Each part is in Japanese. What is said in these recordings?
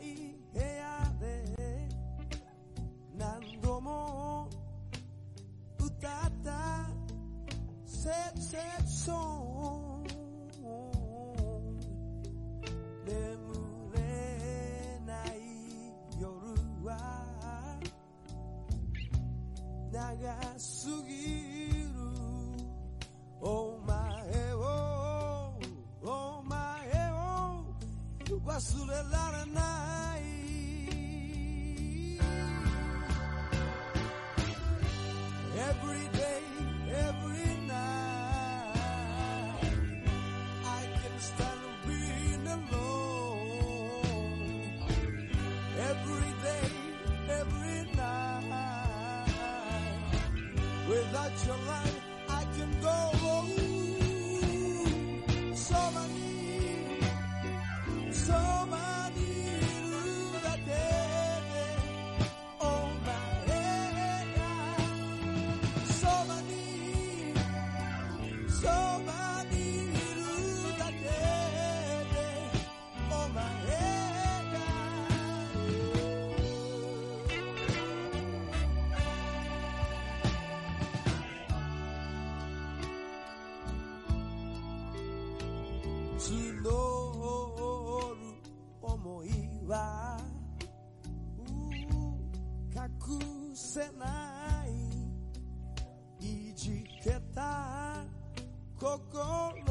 い部屋で何度も歌ったセクセクション眠れない夜は長すぎるお前をお前を忘れられ that you love. せない」「いじけた心。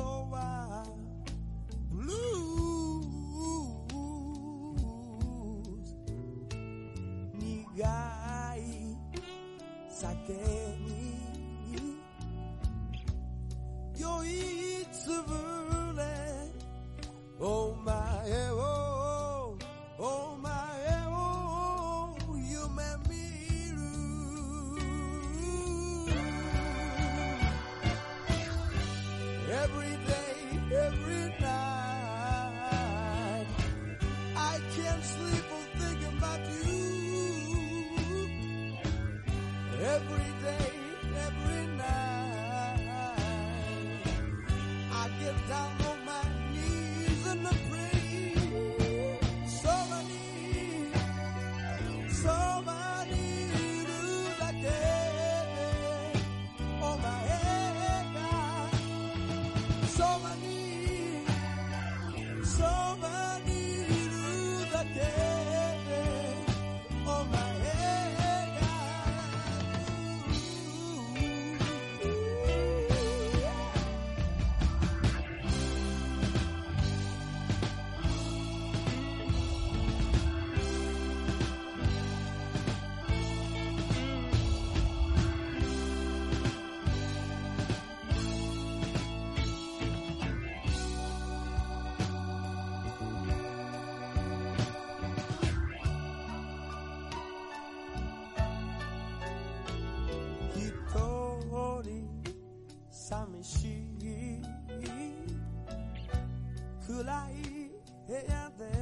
ella te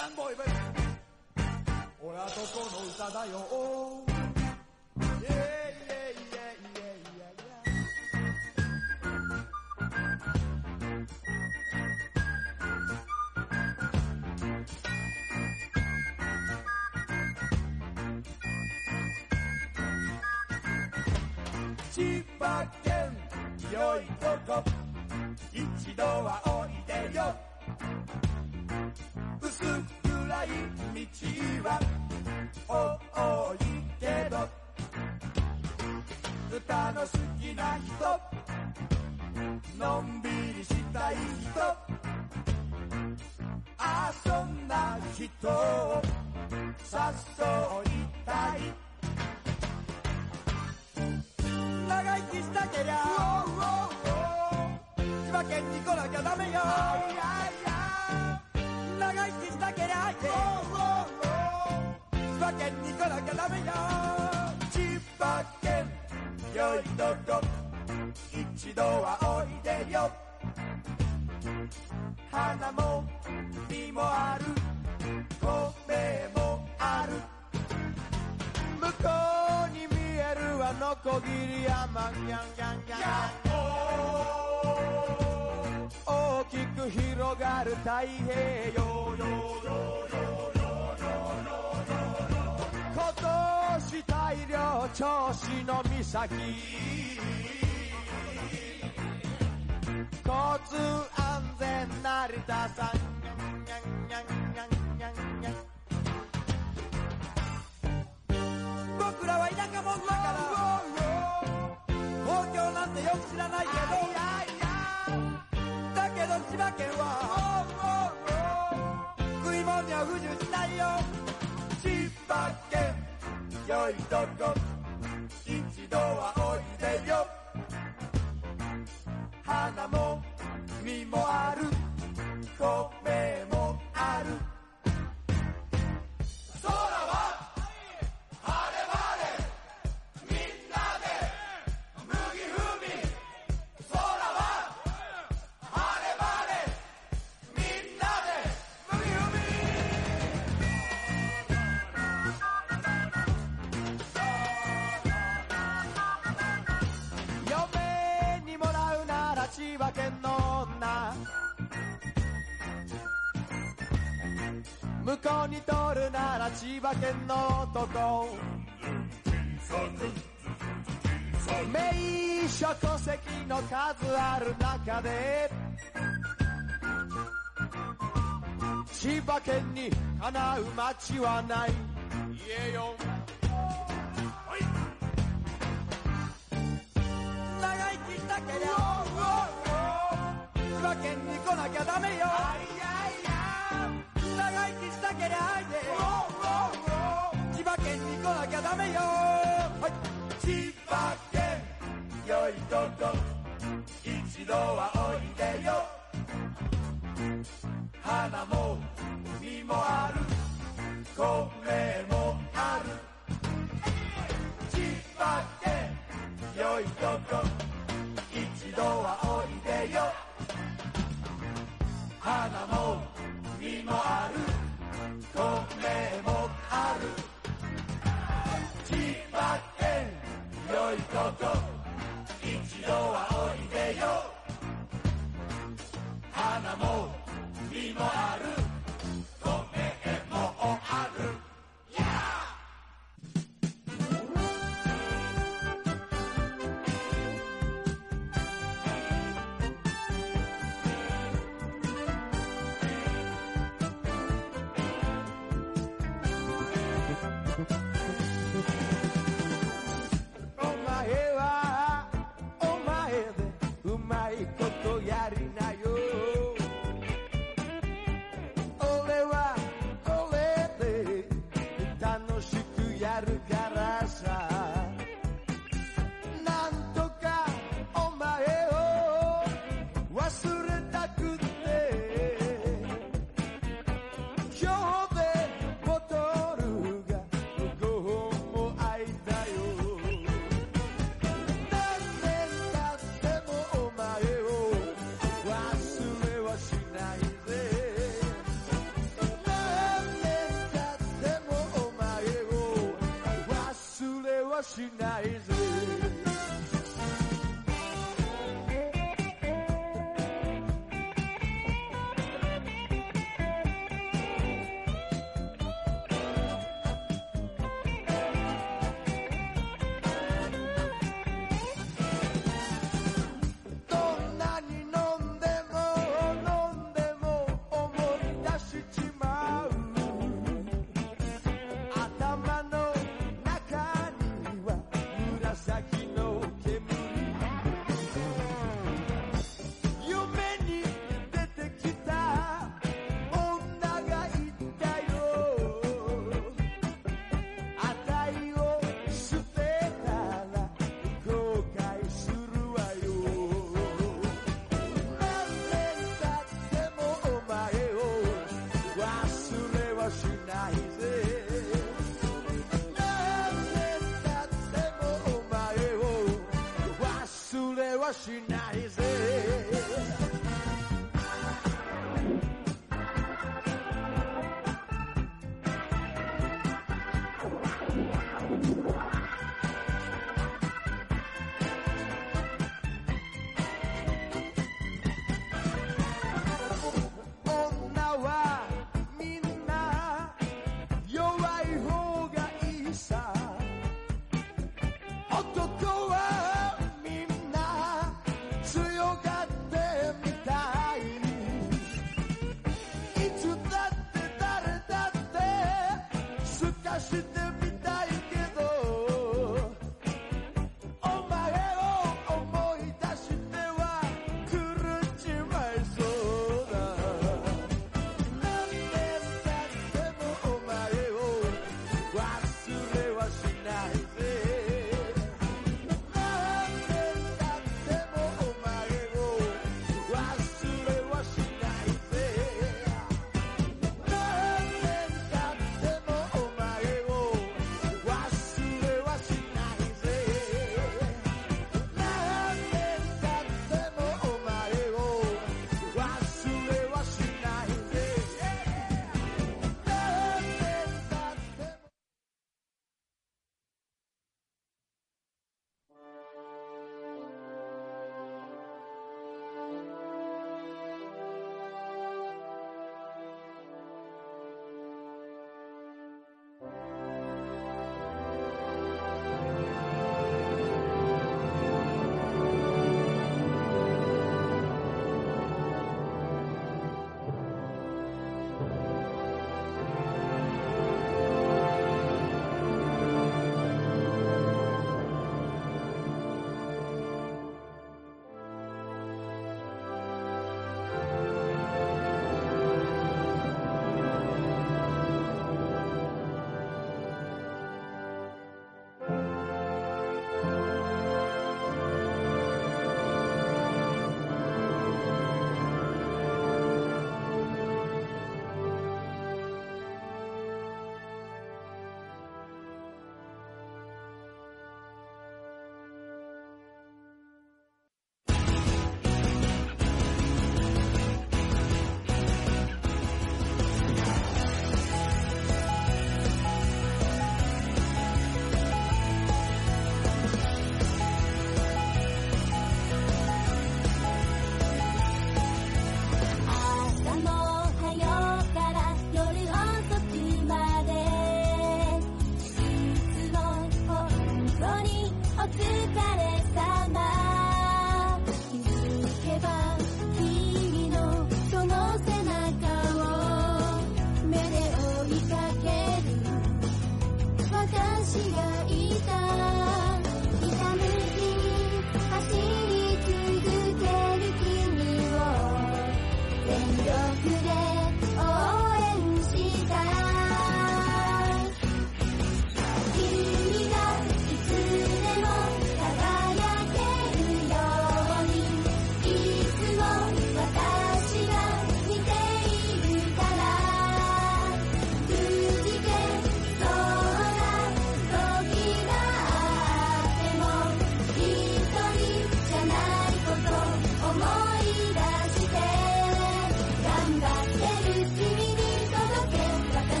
Satan boy, baby. Ora toko no utada yo. Oh, yeah. aqui. 葉県の男。名所戸籍の数ある中で千葉県にかなう街はない。家よ。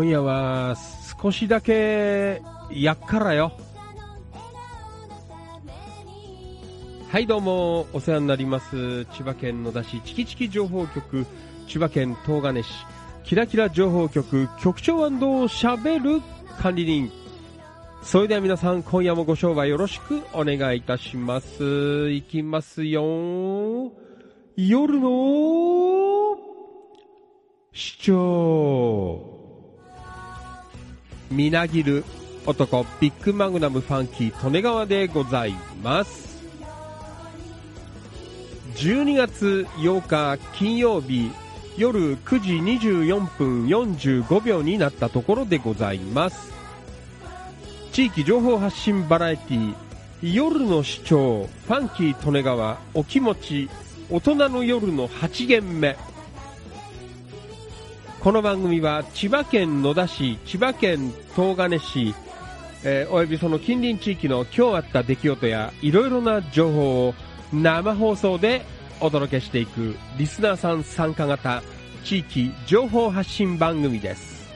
今夜は少しだけやっからよ。はい、どうも、お世話になります。千葉県野田市チキチキ情報局、千葉県東金市、キラキラ情報局、局長しゃべる管理人。それでは皆さん、今夜もご商売よろしくお願いいたします。いきますよ。夜の市長。みなぎる男、ビッグマグナムファンキー、利根川でございます。12月8日金曜日夜9時24分45秒になったところでございます。地域情報発信バラエティー夜の市長、ファンキー利根川、お気持ち、大人の夜の8限目。この番組は千葉県野田市、千葉県東金市、えーおよびその近隣地域の今日あった出来事やいろいろな情報を生放送でお届けしていくリスナーさん参加型地域情報発信番組です。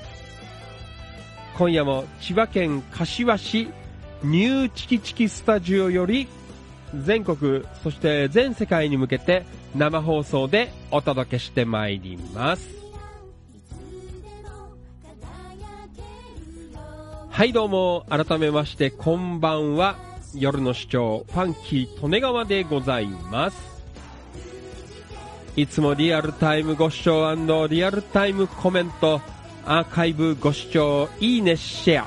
今夜も千葉県柏市ニューチキチキスタジオより全国そして全世界に向けて生放送でお届けしてまいります。はいどうも、改めましてこんばんは。夜の市長、ファンキー利根川でございます。いつもリアルタイムご視聴リアルタイムコメント、アーカイブご視聴、いいね、シェア。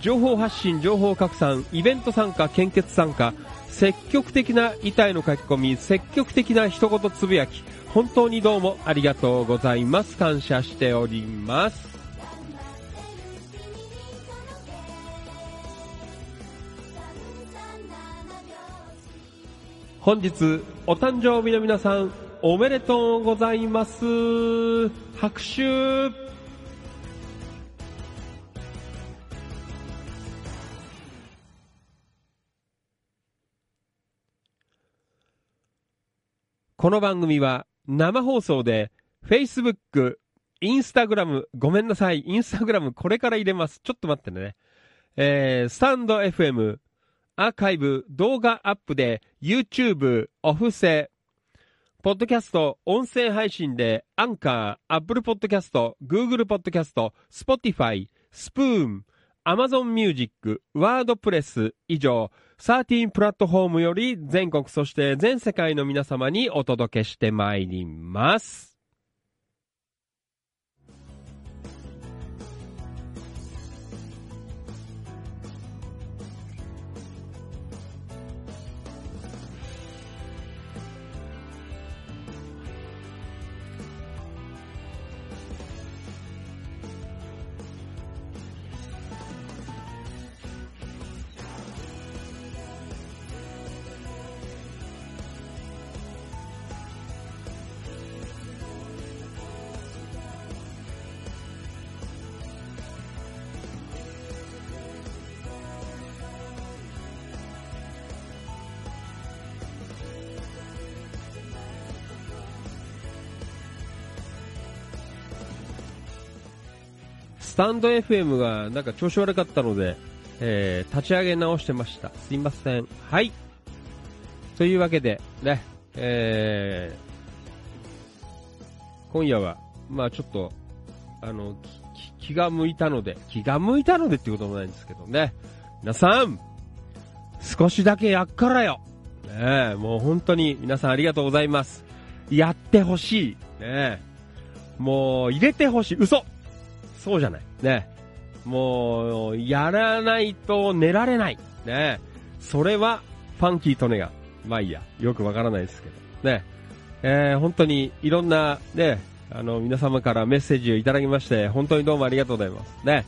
情報発信、情報拡散、イベント参加、献血参加、積極的な痛いの書き込み、積極的な一言つぶやき、本当にどうもありがとうございます。感謝しております。本日、お誕生日の皆さん、おめでとうございます。拍手この番組は生放送で Facebook、Instagram、ごめんなさい、Instagram これから入れます。ちょっと待ってね。えー、スタンド FM、アーカイブ、動画アップで YouTube、オフセ、ポッドキャスト、音声配信でアンカー、Apple Podcast、Google Podcast、Spotify、スプーン、Amazon Music、ワードプレス以上、13プラットフォームより全国そして全世界の皆様にお届けしてまいります。スタンド FM がなんか調子悪かったので、えー立ち上げ直してました。すいません。はい。というわけで、ね、えー今夜は、まあちょっと、あの、気が向いたので、気が向いたのでってこともないんですけどね。皆さん、少しだけやっからよ。ねえもう本当に皆さんありがとうございます。やってほしい。ねえもう、入れてほしい。嘘そうじゃない。ね。もう、やらないと寝られない。ね。それは、ファンキートネガ。まあいいや。よくわからないですけど。ね。えー、本当にいろんな、ね、あの、皆様からメッセージをいただきまして、本当にどうもありがとうございます。ね。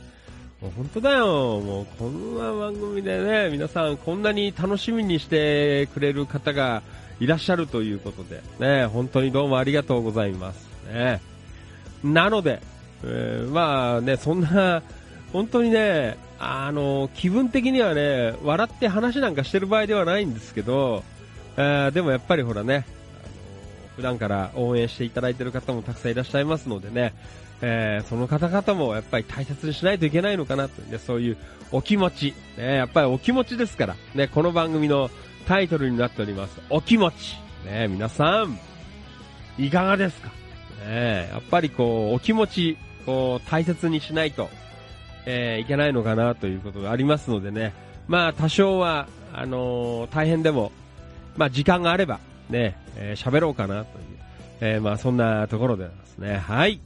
もう本当だよ。もうこんな番組でね、皆さんこんなに楽しみにしてくれる方がいらっしゃるということで、ね、本当にどうもありがとうございます。ね。なので、えーまあね、そんな、本当にね、あの、気分的にはね、笑って話なんかしてる場合ではないんですけど、えーでもやっぱりほらね、普段から応援していただいている方もたくさんいらっしゃいますのでね、えーその方々もやっぱり大切にしないといけないのかなとね、そういうお気持ち、ね、やっぱりお気持ちですから、ね、この番組のタイトルになっております、お気持ち。ね、皆さん、いかがですか？ね、やっぱりこう、お気持ち、こう、大切にしないと、えーいけないのかなということがありますのでね、まあ多少は、あのー大変でも、まあ時間があれば、ね、えー喋ろうかなという、えーまあそんなところでですね、はい。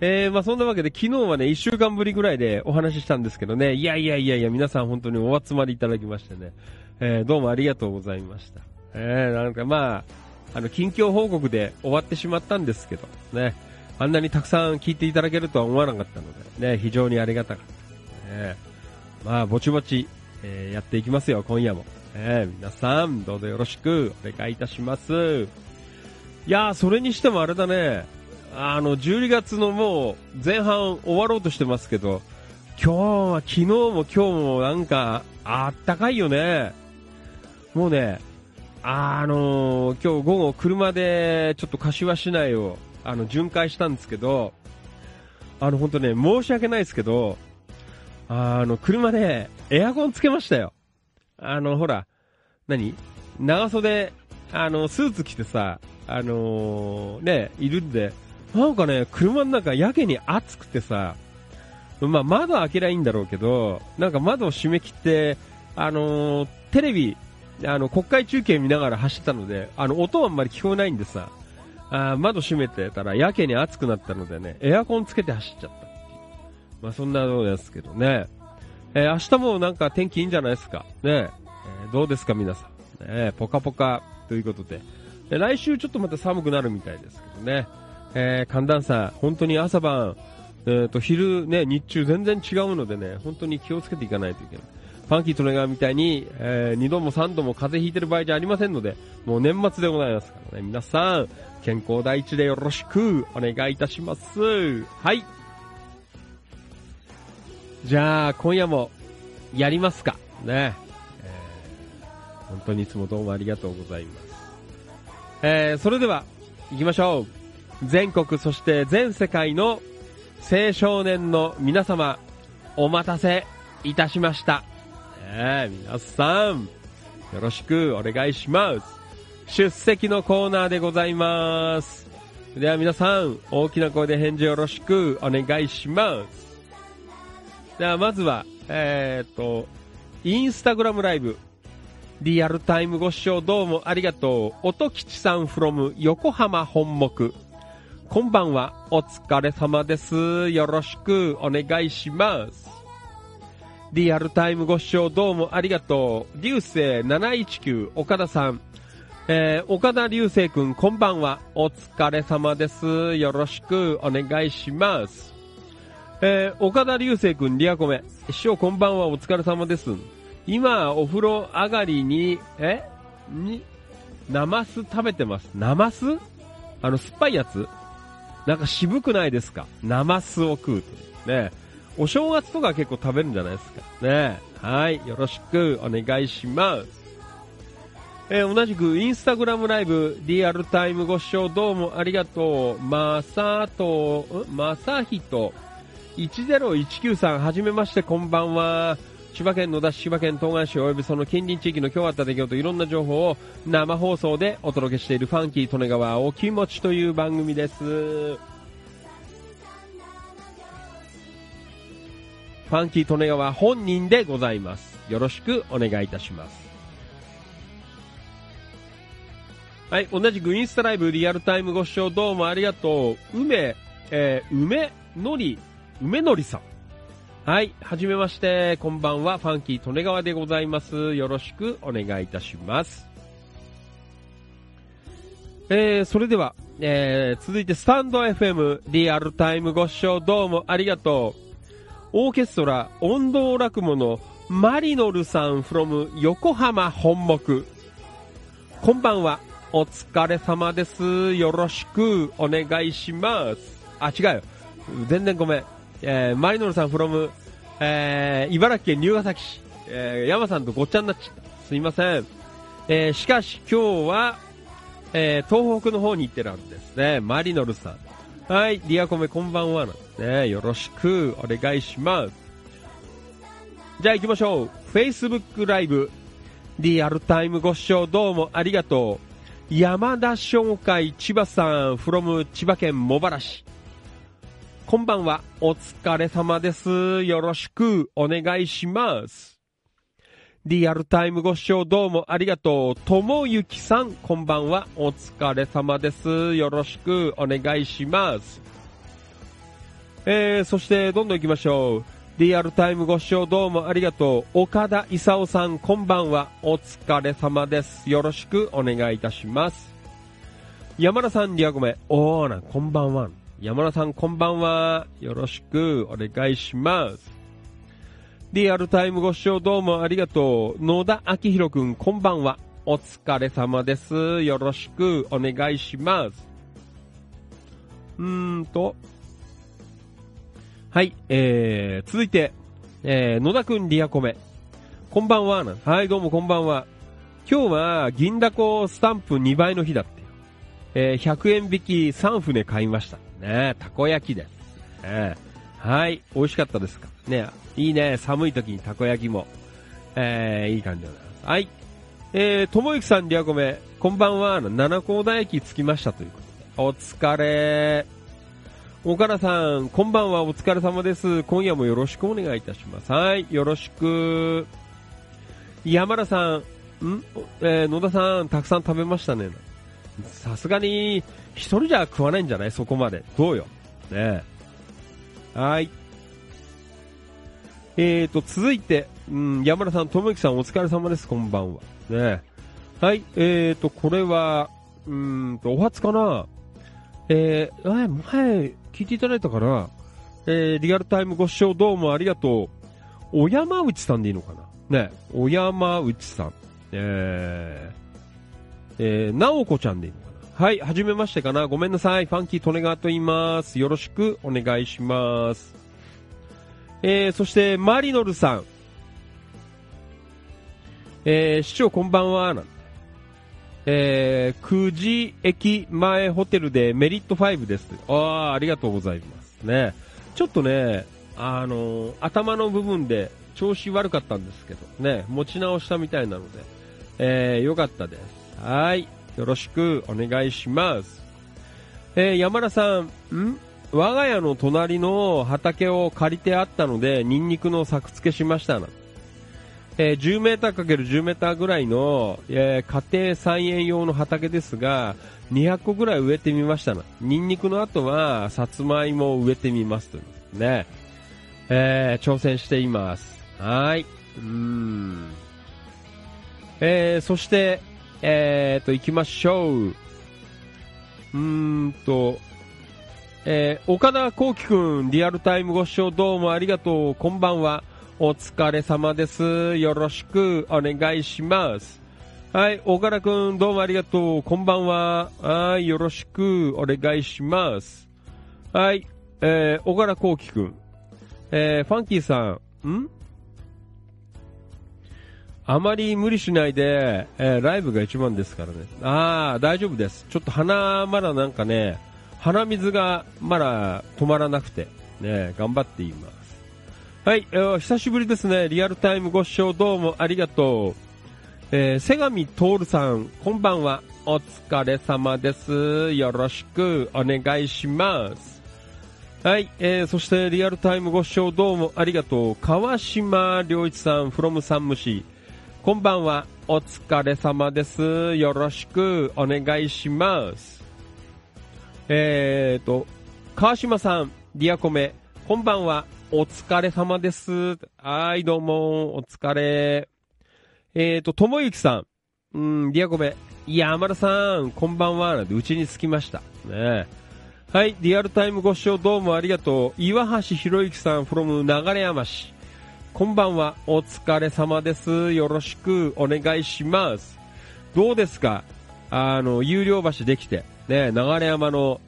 えー、まあそんなわけで昨日はね、一週間ぶりぐらいでお話ししたんですけどね、いやいやいやいや、皆さん本当にお集まりいただきましてね、えどうもありがとうございました。え、なんかまあ、あの、近況報告で終わってしまったんですけど、ね、あんなにたくさん聞いていただけるとは思わなかったので、ね、非常にありがたかった。ね、まあ、ぼちぼち、えーやっていきますよ、今夜も。ね、皆さん、どうぞよろしくお願いいたします。いやー、それにしてもあれだね、あの、12月のもう前半終わろうとしてますけど、今日は昨日も今日もなんか、あったかいよね。もうね、あのー今日午後車でちょっと柏市内をあの巡回したんですけど、あの本当ね、申し訳ないですけど、あの車でエアコンつけましたよ。あのほら、何？長袖、あのスーツ着てさ、あのーね、いるんで、なんかね、車の中やけに暑くてさ、まあ窓開けりゃいいんだろうけど、なんか窓を閉め切って、あのーテレビ、あの、国会中継見ながら走ったので、あの、音はあんまり聞こえないんでさ、あ窓閉めてたらやけに暑くなったのでね、エアコンつけて走っちゃったっ。まあそんなのですけどね。えー明日もなんか天気いいんじゃないですか？ね、えーどうですか皆さん？ね、ポカポカということで。で来週ちょっとまた寒くなるみたいですけどね。えー寒暖差、本当に朝晩、えーと、昼ね、日中全然違うのでね、本当に気をつけていかないといけない。ファンキートレガーみたいに、え2度も3度も風邪ひいてる場合じゃありませんので、もう年末でございますからね、皆さん、健康第一でよろしくお願いいたします。はい。じゃあ、今夜もやりますか。ね。えー本当にいつもどうもありがとうございます。えーそれでは、行きましょう。全国、そして全世界の青少年の皆様、お待たせいたしました。ねえ皆さん、よろしくお願いします。出席のコーナーでございます。では皆さん、大きな声で返事よろしくお願いします。ではまずは、えーっと、インスタグラムライブ、リアルタイムご視聴どうもありがとう。音吉さん from 横浜本木。こんばんは。お疲れ様です。よろしくお願いします。リアルタイムご視聴どうもありがとう。流星719岡田さん。えー、岡田流星くんこんばんは。お疲れ様です。よろしくお願いします。えー、岡田流星くんリアコメ。師匠こんばんは。お疲れ様です。今、お風呂上がりに、え？に、ナマス食べてます。ナマス？あの、酸っぱいやつ？なんか渋くないですか？ナマスを食うと。ね。お正月とか結構食べるんじゃないですか。ね。はい。よろしくお願いします。えー同じくインスタグラムライブリアルタイムご視聴どうもありがとう。まさと、まさひと、1019さん、はじめまして、こんばんは。千葉県野田市、千葉県東岸市及びその近隣地域の今日あった出来事、いろんな情報を生放送でお届けしているファンキー利根川お気持ちという番組です。ファンキー利根川本人でございます。よろしくお願いいたします。はい、同じくインスタライブリアルタイムご視聴どうもありがとう。梅、えー、梅のり、梅のりさん。はい、はじめまして、こんばんは、ファンキー利根川でございます。よろしくお願いいたします。えー、それでは、えー、続いてスタンド FM リアルタイムご視聴どうもありがとう。オーケストラ音頭落語のマリノルさん from 横浜本木。こんばんは。お疲れ様です。よろしくお願いします。あ、違うよ。全然ごめん。えー、マリノルさん from、えー、茨城県龍ケ崎市。えー、山さんとごっちゃになっちゃった。すいません。えー、しかし今日は、えー、東北の方に行ってるんですね。マリノルさん。はい、リアコメこんばんはなんね。よろしくお願いします。じゃあ行きましょう。Facebook ライブ。リアルタイムご視聴どうもありがとう。山田商会千葉さん from 千葉県茂原市。こんばんは。お疲れ様です。よろしくお願いします。リアルタイムご視聴どうもありがとう。ともゆきさん、こんばんは。お疲れ様です。よろしくお願いします。えー、そして、どんどん行きましょう。リアルタイムご視聴どうもありがとう。岡田勲さん、こんばんは。お疲れ様です。よろしくお願いいたします。山田さん、リアコメ。おーな、こんばんは。山田さん、こんばんは。よろしくお願いします。リアルタイムご視聴どうもありがとう。野田明宏くん、こんばんは。お疲れ様です。よろしくお願いします。うーんと。はい、えー、続いて、えー、野田くんリアコメ。こんばんは。はい、どうもこんばんは。今日は銀だこスタンプ2倍の日だって。えー、100円引き3船買いました。ねたこ焼きです。ねはい、美味しかったですか？ねいいね、寒い時にたこ焼きも。えー、いい感じでございます。はい。えー、ともゆきさん、リアコメ、こんばんは。七高田駅着きましたということで。お疲れ。岡田さん、こんばんは。お疲れ様です。今夜もよろしくお願いいたします。はい、よろしく。山田さん、ん？えー、野田さん、たくさん食べましたね。さすがに、一人じゃ食わないんじゃない？そこまで。どうよ？ねえはい。えーと、続いて、うん、山田さん、ともゆきさん、お疲れ様です。こんばんは。ねはい。えーと、これは、うんと、お初かなえー、前、前、聞いていただいたかなえー、リアルタイムご視聴どうもありがとう。お山内さんでいいのかなね、お山内さん。えー、えー、なおこちゃんでいいのかはい、はじめましてかなごめんなさい。ファンキー利根川と言います。よろしくお願いします。えー、そして、マリノルさん。えー、市長こんばんは。なんてえー、9時駅前ホテルでメリット5です。ああ、ありがとうございます。ね。ちょっとね、あのー頭の部分で調子悪かったんですけど、ね、持ち直したみたいなので、えー、よかったです。はい。よろしくお願いします。えー、山田さん、ん？我が家の隣の畑を借りてあったので、ニンニクの作付けしましたな。えー10メーター ×10 メーターぐらいの、えー家庭菜園用の畑ですが、200個ぐらい植えてみましたな。ニンニクの後は、さつまいもを植えてみますというね。えー挑戦しています。はい。うーん。えーそして、えーと、行きましょう。うーんと、えー岡田幸輝くん、リアルタイムご視聴どうもありがとう。こんばんは。お疲れ様です。よろしくお願いします。はい、岡田くん、どうもありがとう。こんばんは。はい、よろしくお願いします。はい、えー、岡田幸輝くん。えー、ファンキーさん、ん？あまり無理しないで、えーライブが一番ですからね。ああ、大丈夫です。ちょっと鼻、まだなんかね、鼻水がまだ止まらなくて、ね、頑張っています。はい、えー久しぶりですね。リアルタイムご視聴どうもありがとう。えー、瀬上徹さん、こんばんは。お疲れ様です。よろしくお願いします。はい、えー、そしてリアルタイムご視聴どうもありがとう。川島良一さん、from 山武市。こんばんは。お疲れ様です。よろしくお願いします。えーと、川島さん、ディアコメ、こんばんは。お疲れ様です。はい、どうも、お疲れ。えーと、ともゆきさん、うん、ディアコメ、山田さん、こんばんは。なんて、うちに着きました。ねはい、リアルタイムご視聴どうもありがとう。岩橋博之さん from 流山市。こんばんは、お疲れ様です。よろしくお願いします。どうですか？あの、有料橋できて、ね、流山の、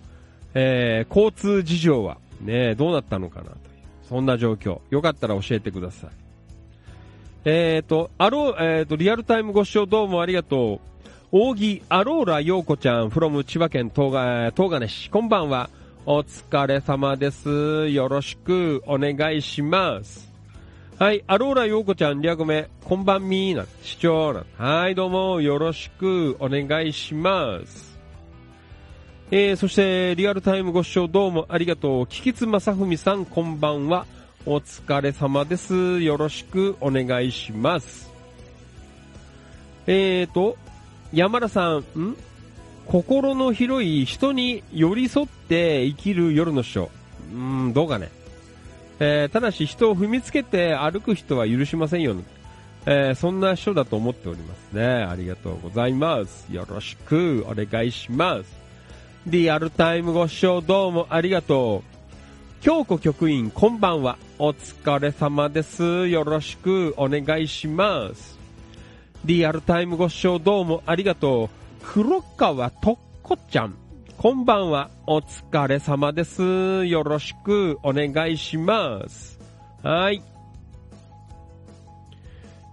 えー、交通事情は、ね、どうなったのかな？という、そんな状況。よかったら教えてください。えーと、アロー、えーと、リアルタイムご視聴どうもありがとう。扇アローラ陽子ちゃん from 千葉県東金東金市。こんばんは。お疲れ様です。よろしくお願いします。はい、アローラ陽子ちゃん、リアコメ、こんばんみーな、視聴な。はい、どうも、よろしくお願いします。えー、そして、リアルタイムご視聴どうもありがとう。キキツマサフミさん、こんばんは。お疲れ様です。よろしくお願いします。えーと、山田さん、ん？心の広い人に寄り添って生きる夜の書。うーん、どうかね。えーただし人を踏みつけて歩く人は許しませんよ、えーそんな人だと思っておりますね。ありがとうございます。よろしくお願いします。リアルタイムご視聴どうもありがとう。京子局員こんばんは。お疲れ様です。よろしくお願いします。リアルタイムご視聴どうもありがとう。黒川とっこちゃん。こんばんは。お疲れ様です。よろしくお願いします。はい。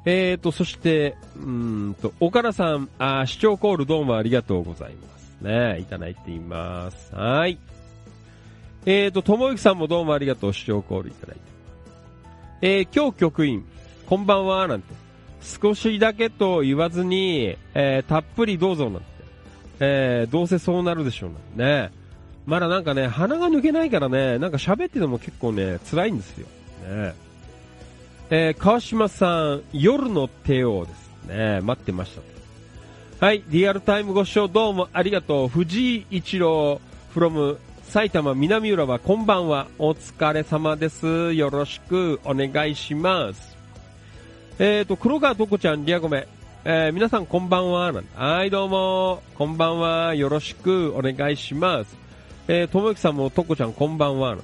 えーと、そして、うんと、岡田さん、あ視聴コールどうもありがとうございます。ね、いただいています。はい。えーと、ともゆきさんもどうもありがとう。視聴コールいただいて。えー、今日局員、こんばんは、なんて。少しだけと言わずに、えーたっぷりどうぞ、なんて。えーどうせそうなるでしょうね。まだなんかね、鼻が抜けないからね、なんか喋ってても結構ね、辛いんですよ。ね。えー川島さん、夜の帝王ですね。待ってましたと。はい、リアルタイムご視聴どうもありがとう。藤井一郎 from 埼玉南浦和こんばんは。お疲れ様です。よろしくお願いします。えーと、黒川とこちゃん、リアゴメ。えー皆さんこんばんは。はい、どうも。こんばんは。よろしくお願いします。えー、ともゆきさんもとこちゃんこんばんは。なんて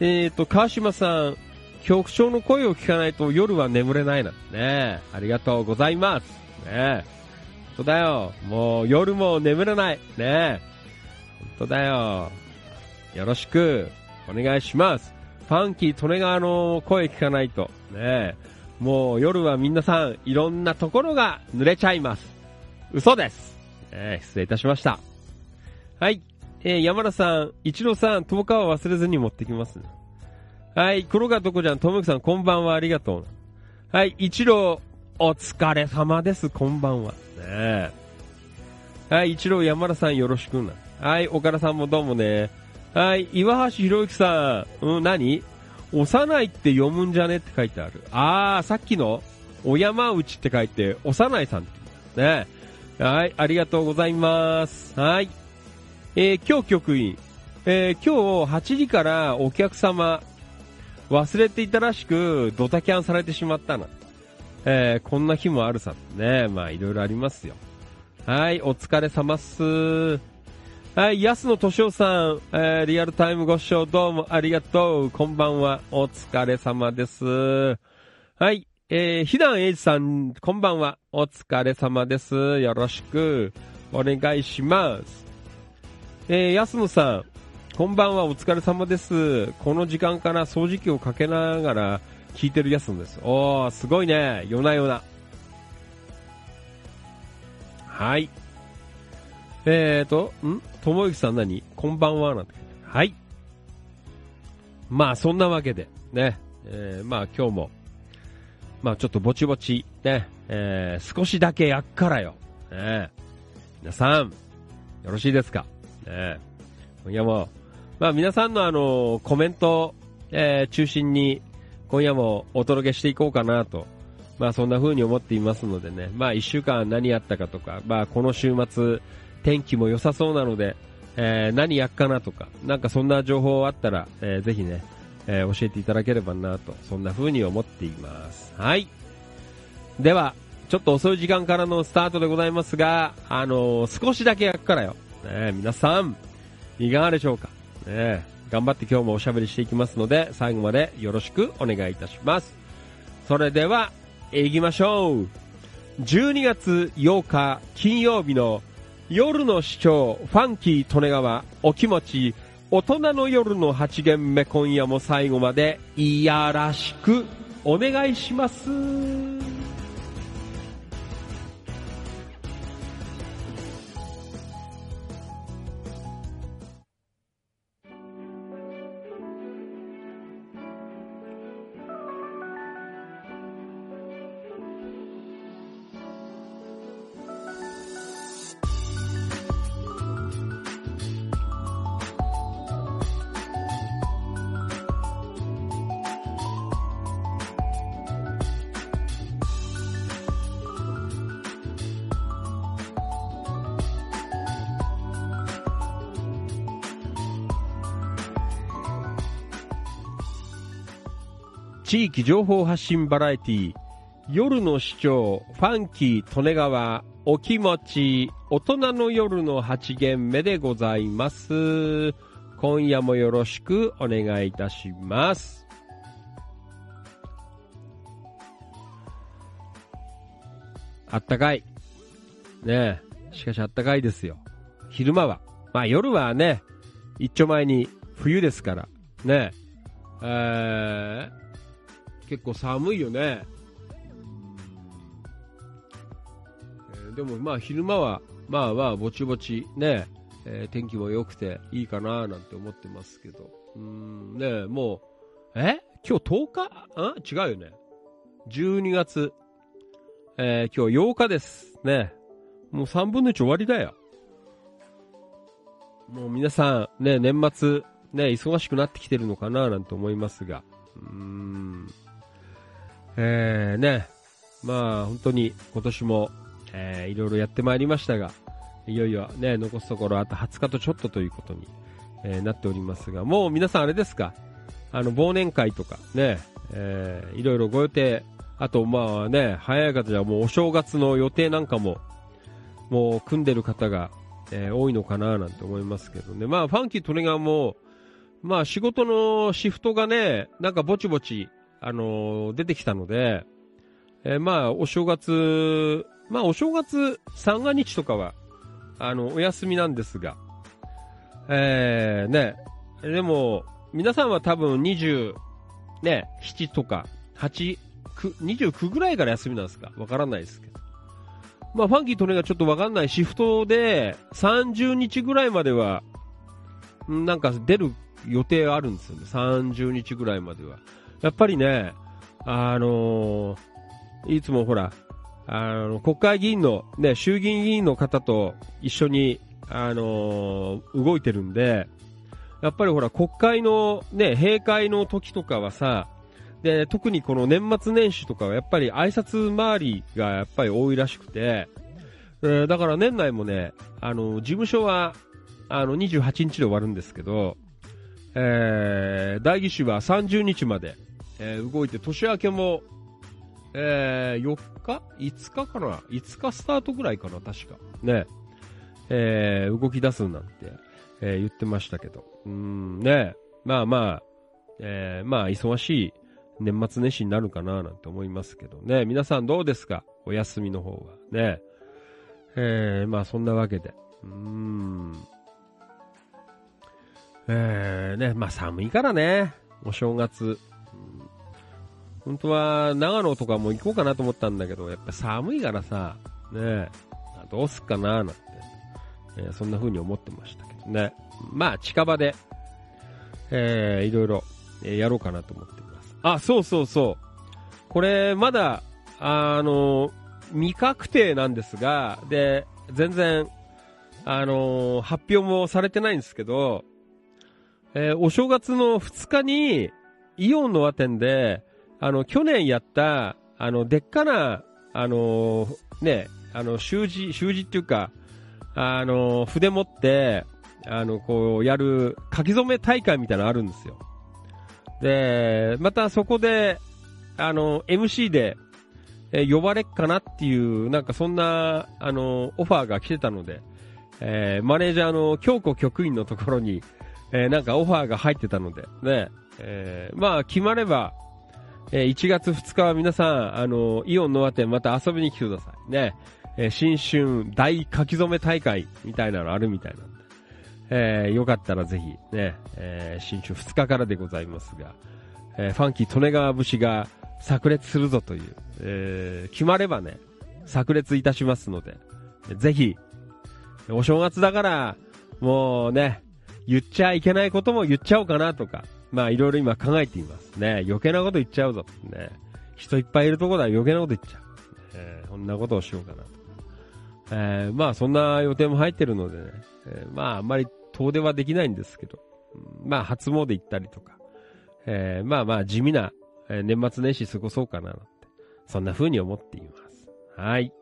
えーと、川島さん、局長の声を聞かないと夜は眠れないなね。ありがとうございます。ね本当だよ。もう夜も眠れない。ね本当だよ。よろしくお願いします。ファンキー・利根川の声聞かないと。ねもう夜は皆さんいろんなところが濡れちゃいます。嘘です。えー失礼いたしました。はい。えー山田さん、一郎さん、10日は忘れずに持ってきます。はい。黒川とこちゃん、ともきさん、こんばんは、ありがとう。はい。一郎、お疲れ様です、こんばんは。ねはい。一郎、山田さん、よろしくな。はい。岡田さんもどうもね。はい。岩橋博之さん、うん、何？幼いって読むんじゃねって書いてある。あー、さっきの、お山内って書いて、幼いさんってね。はい。ありがとうございます。はい。えー今日局員、えー今日8時からお客様、忘れていたらしく、ドタキャンされてしまったな。えーこんな日もあるさ。ね。まあ、いろいろありますよ。はい、お疲れ様っす。はい、安野敏夫さん、えーリアルタイムご視聴どうもありがとう。こんばんは。お疲れ様です。はい、えー、ひだんえいじさん、こんばんは。お疲れ様です。よろしくお願いします。えー、安野さん、こんばんは。お疲れ様です。この時間から掃除機をかけながら聞いてる安野です。おー、すごいね。夜な夜な。はい。えーと、ん？ともゆきさん何？こんばんはなんて。はい。まあ、そんなわけで、ね。えー、まあ今日も、まあちょっとぼちぼち、ね。えー、少しだけやっからよ。ね。皆さん、よろしいですか？ね。今夜も、まあ皆さんのあの、コメント、えー、中心に、今夜もお届けしていこうかなとまあそんな風に思っていますのでね、まあ一週間何やったかとか、まあこの週末天気も良さそうなので、えー何やっかなとか、なんかそんな情報あったら、えーぜひね、えー教えていただければなと、そんな風に思っています。はい。では、ちょっと遅い時間からのスタートでございますが、あのー少しだけやっからよ。ね、皆さん、いかがでしょうかね、頑張って今日もおしゃべりしていきますので、最後までよろしくお願いいたします。それでは、行きましょう。12月8日金曜日の夜の市長、ファンキー利根川、お気持ち、大人の夜の8限目今夜も最後までいやらしくお願いします。地域情報発信バラエティ夜の市長ファンキー利根川お気持ち大人の夜の8限目でございます。今夜もよろしくお願いいたします。あったかい。ねえ。しかしあったかいですよ。昼間は。まあ夜はね一丁前に冬ですから。ねえー結構寒いよね。えーでもまあ昼間は、まあまあぼちぼちね、えー天気も良くていいかななんて思ってますけど。うん、ねもう、え？今日10日？あ？違うよね。12月、えー今日8日です。ね。もう3分の1終わりだよ。もう皆さん、ね、年末、ね、忙しくなってきてるのかななんて思いますが。うーん。えー、ね、まあ本当に今年も、えーいろいろやってまいりましたが、いよいよね、残すところあと20日とちょっとということに、えーなっておりますが、もう皆さんあれですか？あの、忘年会とかね、えーいろいろご予定、あとまあね、早い方じゃもうお正月の予定なんかも、もう組んでる方が、えー多いのかななんて思いますけどね。まあファンキー・トレガーも、まあ仕事のシフトがね、なんかぼちぼち、あのー出てきたので、えーまあ、お正月、まあ、お正月三が日とかは、あの、お休みなんですが、えー、ね、でも、皆さんは多分20、ね、7とか、8、29ぐらいから休みなんですか？わからないですけど。まあ、ファンキートレがちょっとわかんないシフトで、30日ぐらいまでは、なんか出る予定あるんですよね。30日ぐらいまでは。やっぱりね、あのーいつもほら、あの、国会議員の、ね、衆議院議員の方と一緒に、あのー動いてるんで、やっぱりほら、国会のね、閉会の時とかはさ、で、特にこの年末年始とかはやっぱり挨拶回りがやっぱり多いらしくて、えだから年内もね、あの、事務所は、あの、28日で終わるんですけど、えー、代議士は30日まで、えー動いて、年明けも、えー、4日 ?5 日かな ?5 日スタートぐらいかな確か。ね。えー、動き出すなんて、えー言ってましたけど。うん、ね。まあまあ、えー、まあ、忙しい年末年始になるかななんて思いますけどね。皆さんどうですか？お休みの方は。ね。えー、まあそんなわけで。うーん。えー、ね、まあ寒いからね。お正月。本当は長野とかも行こうかなと思ったんだけど、やっぱ寒いからさ、ねどうすっかなーなんて、えーそんな風に思ってましたけどね。まあ近場で、えー、いろいろ、えーやろうかなと思っています。あ、そうそうそう。これ、まだ、あの、未確定なんですが、で、全然、あの、発表もされてないんですけど、えーお正月の2日に、イオンの和店で、あの、去年やった、あの、でっかな、あのね、あの、習字、習字っていうか、あの、筆持って、あの、こう、やる、書き初め大会みたいなのあるんですよ。で、またそこで、あの、MC で、え呼ばれっかなっていう、なんかそんな、あの、オファーが来てたので、えーマネージャーの京子局員のところに、えーなんかオファーが入ってたので、ね、えーまあ、決まれば、えー1月2日は皆さん、あの、イオンノア店また遊びに来てください。ね、えー新春大書き初め大会みたいなのあるみたいなんで、えーよかったらぜひ、ね、え新春2日からでございますが、えファンキー利根川節が炸裂するぞという、え決まればね、炸裂いたしますので、ぜひ、お正月だから、もうね、言っちゃいけないことも言っちゃおうかなとか、まあいろいろ今考えています。ね、余計なこと言っちゃうぞ。ね、人いっぱいいるとこだ余計なこと言っちゃう。えーこんなことをしようかなと。えーまあそんな予定も入ってるのでね、えーまああんまり遠出はできないんですけど、まあ初詣行ったりとか、えーまあまあ地味な、え年末年始過ごそうかななんて、そんな風に思っています。はい。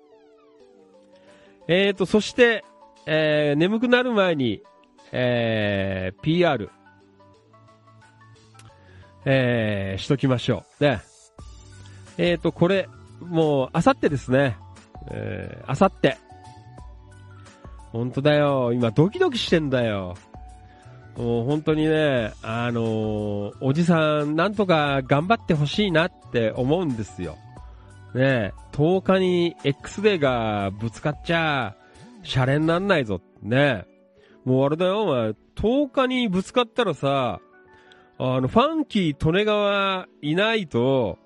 えーと、そして、えー眠くなる前に、えー PR、えーしときましょう。ね。えーと、これ、もう、あさってですね。えー、あさって。本当だよ。今、ドキドキしてんだよ。もう本当にね、あのーおじさん、なんとか頑張ってほしいなって思うんですよ。ね、10日に X デーがぶつかっちゃ、シャレになんないぞ。ね。もうあれだよ、お前、10日にぶつかったらさ、あの、ファンキー利根川いないと、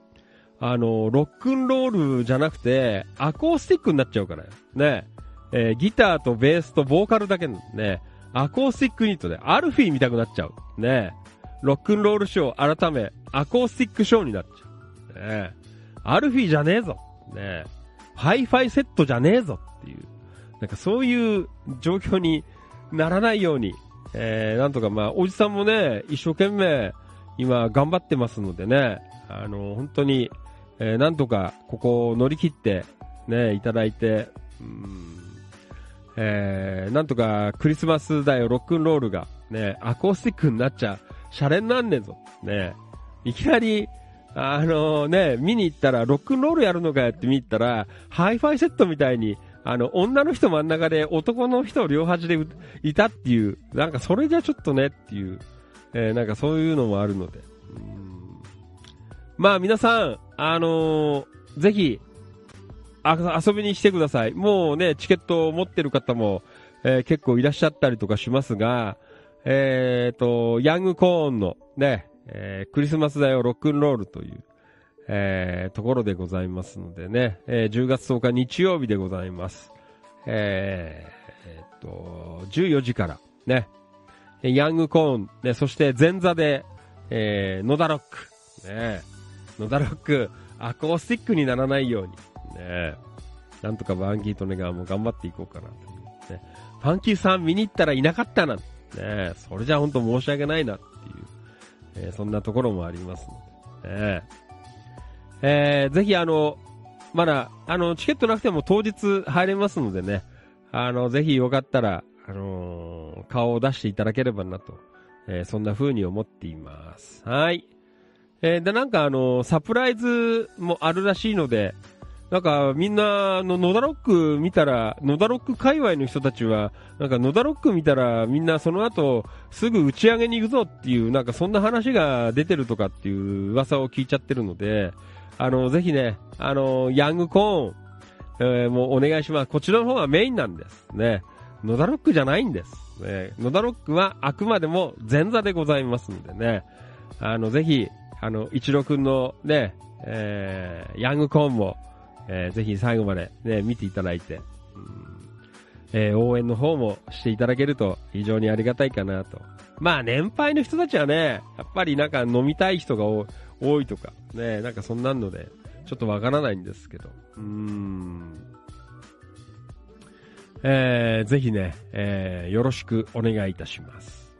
あの、ロックンロールじゃなくて、アコースティックになっちゃうから。ねえ。えーギターとベースとボーカルだけのね、アコースティックユニットで、アルフィーみたくなっちゃう。ねロックンロールショー改め、アコースティックショーになっちゃう。ねアルフィーじゃねえぞ。ねハイファイセットじゃねえぞっていう。なんかそういう状況にならないように、えー、なんとかまあ、おじさんもね、一生懸命今頑張ってますのでね、あの、本当に、えー、なんとかここを乗り切ってね、いただいて、うんえー、なんとかクリスマスだよ、ロックンロールが、ね、アコースティックになっちゃ、シャレになんねんぞ、ね、いきなり、あのね、見に行ったら、ロックンロールやるのかやって見に行ったら、ハイファイセットみたいに、あの、女の人真ん中で男の人両端でいたっていう、なんかそれじゃちょっとねっていう、えーなんかそういうのもあるので。うんまあ皆さん、あのーぜひ、遊びに来てください。もうね、チケットを持ってる方も、えー結構いらっしゃったりとかしますが、えっ、と、ヤングコーンのね、えークリスマスだよロックンロールという、えーところでございますのでね、えー10月10日日曜日でございます。えーえーっと、14時からね、ヤングコーン、ね、そして前座で、えー、野田ロック、ね、野田ロック、アコースティックにならないように、ね、なんとかバンキーとねがも頑張っていこうかなと、ね。ファンキーさん見に行ったらいなかったな、ね、それじゃ本当申し訳ないなっていう、えーそんなところもありますので、ね。えーぜひあの、まだ、あの、チケットなくても当日入れますのでね、あの、ぜひよかったら、あのー顔を出していただければなと、えーそんな風に思っています。はい。えーで、なんかあのサプライズもあるらしいので、なんかみんな、あの、野田ロック見たら、野田ロック界隈の人たちは、なんか野田ロック見たらみんなその後、すぐ打ち上げに行くぞっていう、なんかそんな話が出てるとかっていう噂を聞いちゃってるので、あの、ぜひね、あの、ヤングコーン、えーもうお願いします。こちらの方がメインなんです。ね。野田ロックじゃないんです。ね、野田ロックはあくまでも前座でございますのでね。あの、ぜひ、あの、一郎くんのね、えー、ヤングコーンも、えーぜひ最後までね、見ていただいて、うんえー応援の方もしていただけると非常にありがたいかなと。まあ、年配の人たちはね、やっぱりなんか飲みたい人が多いとか、ね、なんかそんなんので、ちょっとわからないんですけど。うーん。えー、ぜひね、えー、よろしくお願いいたします。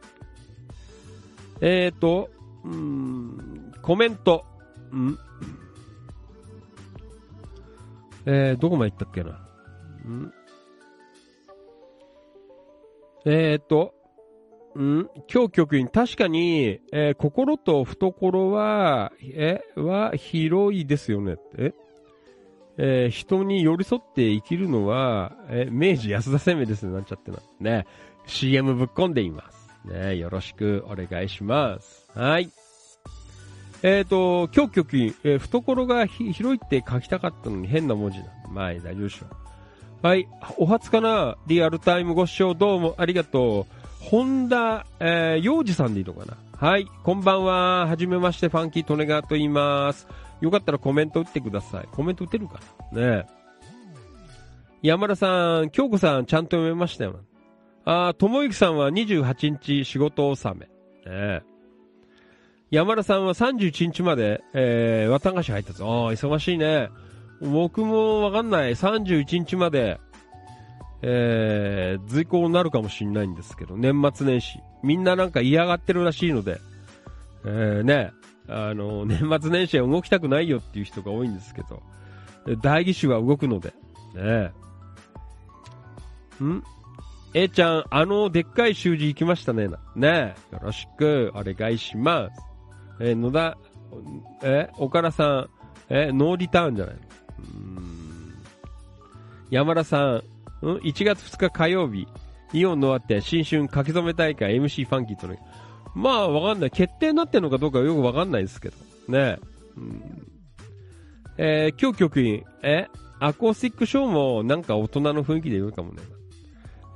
えーと、うーん、コメント。んえー、どこまで行ったっけな。んえー、と、ん？今日局員、確かに、えー心と懐は、え、は広いですよね。え？えー人に寄り添って生きるのは、え明治安田生命ですね、なんちゃってな。ね。CM ぶっ込んでいます。ね。よろしくお願いします。はい。えっ、と、今日局員、えー懐が広いって書きたかったのに変な文字だ。まあ、大丈夫でしょう。はい。お初かな？リアルタイムご視聴どうもありがとう。本田、えー、洋二さんでいいのかな？はい。こんばんは。はじめまして、ファンキートネガーと言います。よかったらコメント打ってください。コメント打てるかな？ね。山田さん、京子さん、ちゃんと読めましたよ。あー、ともゆきさんは28日仕事納め。ね。山田さんは31日まで、えー、綿菓子入ったぞ。ああ、忙しいね。僕もわかんない。31日まで、えー、随行になるかもしれないんですけど、年末年始。みんななんか嫌がってるらしいので、えー、ね、あの、年末年始は動きたくないよっていう人が多いんですけど、代議士は動くので、ね。ん ?A ちゃん、あの、でっかい習字行きましたね。ね。よろしく。お願いします。えー野田、え岡田さん、えノーリターンじゃないの？うーん。山田さん、ん ?1 月2日火曜日、イオンのあって新春書き初め大会 MC ファンキーとね。まあわかんない。決定になってるのかどうかよくわかんないですけど。ねうんえー今日局員、え？アコースティックショーもなんか大人の雰囲気で言うかもね。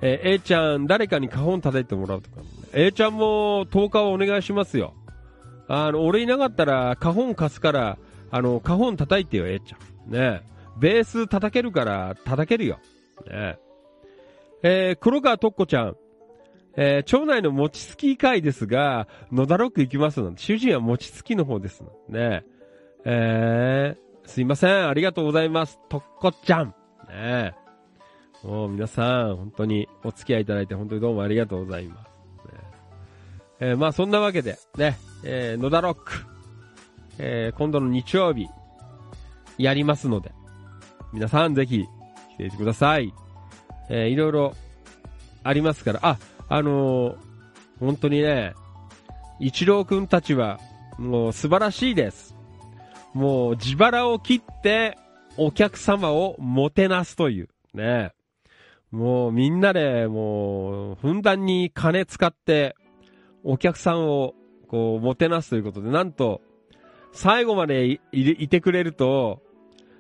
えー A ちゃん、誰かに花本叩いてもらうとか、ね。A ちゃんも10日はお願いしますよ。あの、俺いなかったら花本貸すから、あの、花本叩いてよ、A ちゃん。ねベース叩けるから叩けるよ。ねえー黒川とっこちゃん。えー町内の餅つき会ですが、野田ロック行きますなんて、主人は餅つきの方ですね。えー、すいません、ありがとうございます。とっこちゃん。ねえもう皆さん、本当にお付き合いいただいて本当にどうもありがとうございます。ねえーまあそんなわけで、ね、えー野田ロック、えー今度の日曜日、やりますので、皆さんぜひ来ていてください。えーいろいろありますから、あ、あのー本当にね、一郎くんたちは、もう素晴らしいです。もう自腹を切って、お客様をもてなすという、ね。もうみんなで、もう、ふんだんに金使って、お客さんを、こう、もてなすということで、なんと、最後までいてくれると、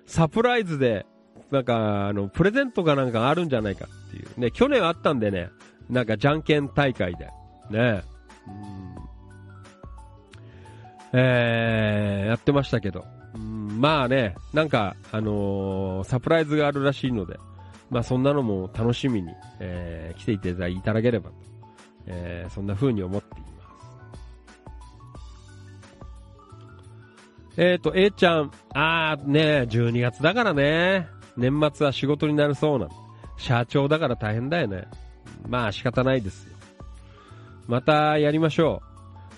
サプライズで、なんか、あの、プレゼントがなんかあるんじゃないかっていう。ね、去年あったんでね、なんかじゃんけん大会で。ね。うんえー、やってましたけど。うんまあね、なんか、あのーサプライズがあるらしいので、まあそんなのも楽しみに、えー来ていただいただければと、えーそんな風に思っています。えっ、ー、と、A ちゃん、あーね、12月だからね、年末は仕事になるそうなの。社長だから大変だよね。まあ仕方ないですよ。またやりましょ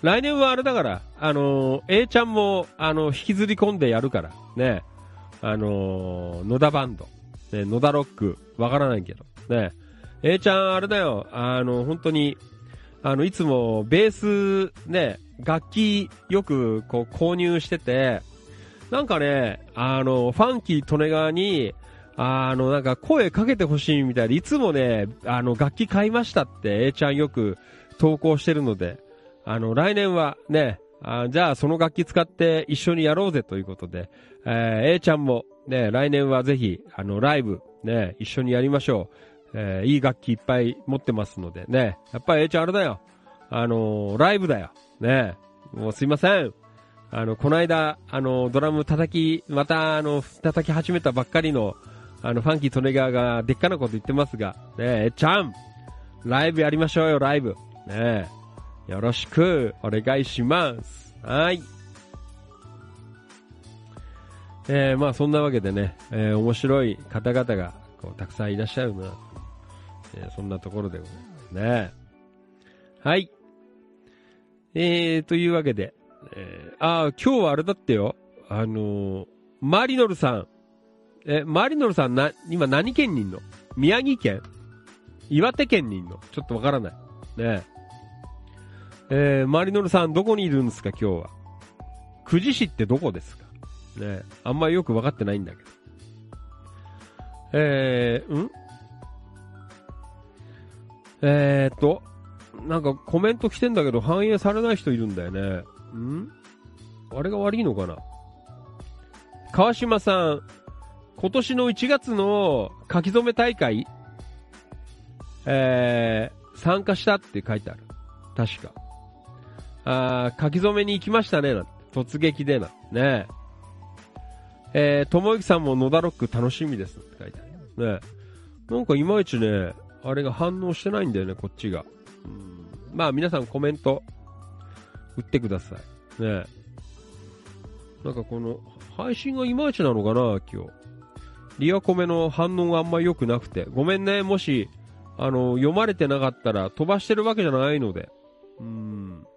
う。来年はあれだから、あのー A ちゃんも、あの、引きずり込んでやるから、ね。あのー野田バンド、ね、野田ロック、わからないけど、ね。A ちゃん、あれだよ、あの、本当に、あの、いつも、ベース、ね、楽器、よく、こう、購入してて、なんかね、あの、ファンキー・トネガーに、あの、なんか声かけてほしいみたいで、いつもね、あの、楽器買いましたって A ちゃんよく投稿してるので、あの、来年はね、あじゃあその楽器使って一緒にやろうぜということで、えー A ちゃんもね、来年はぜひ、あの、ライブ、ね、一緒にやりましょう。えーいい楽器いっぱい持ってますのでね、やっぱり A ちゃんあれだよ。あのライブだよ。ね、もうすいません。あの、この間、あの、ドラム叩き、また、あの、叩き始めたばっかりの、あの、ファンキー・トネガーが、でっかなこと言ってますが、ねえ、えちゃん、ライブやりましょうよ、ライブ。ねえ、よろしく、お願いします。はい。えー、まあ、そんなわけでね、えー面白い方々が、こう、たくさんいらっしゃるな、えーそんなところでございますね。はい。えー、というわけで、えー、あー今日はあれだってよ。あのーマリノルさん、え、マリノルさんな、今何県にいんの？宮城県？岩手県にいんの？ちょっとわからない。ねえ。えー、マリノルさんどこにいるんですか？今日は。久慈市ってどこですか？ねあんまりよくわかってないんだけど。えー、ん？えーっと、なんかコメント来てんだけど反映されない人いるんだよね。ん？あれが悪いのかな？川島さん、今年の1月の書き初め大会、えー、参加したって書いてある。確か。あ書き初めに行きましたね、な。突撃でな。ねえ。えー、ともゆきさんも野田ロック楽しみですって書いてある。ねなんかいまいちね、あれが反応してないんだよね、こっちが。うんまあ皆さんコメント、打ってください。ねなんかこの、配信がいまいちなのかな、今日。リアコメの反応があんまり良くなくて。ごめんね、もし、あの、読まれてなかったら飛ばしてるわけじゃないので。うーん。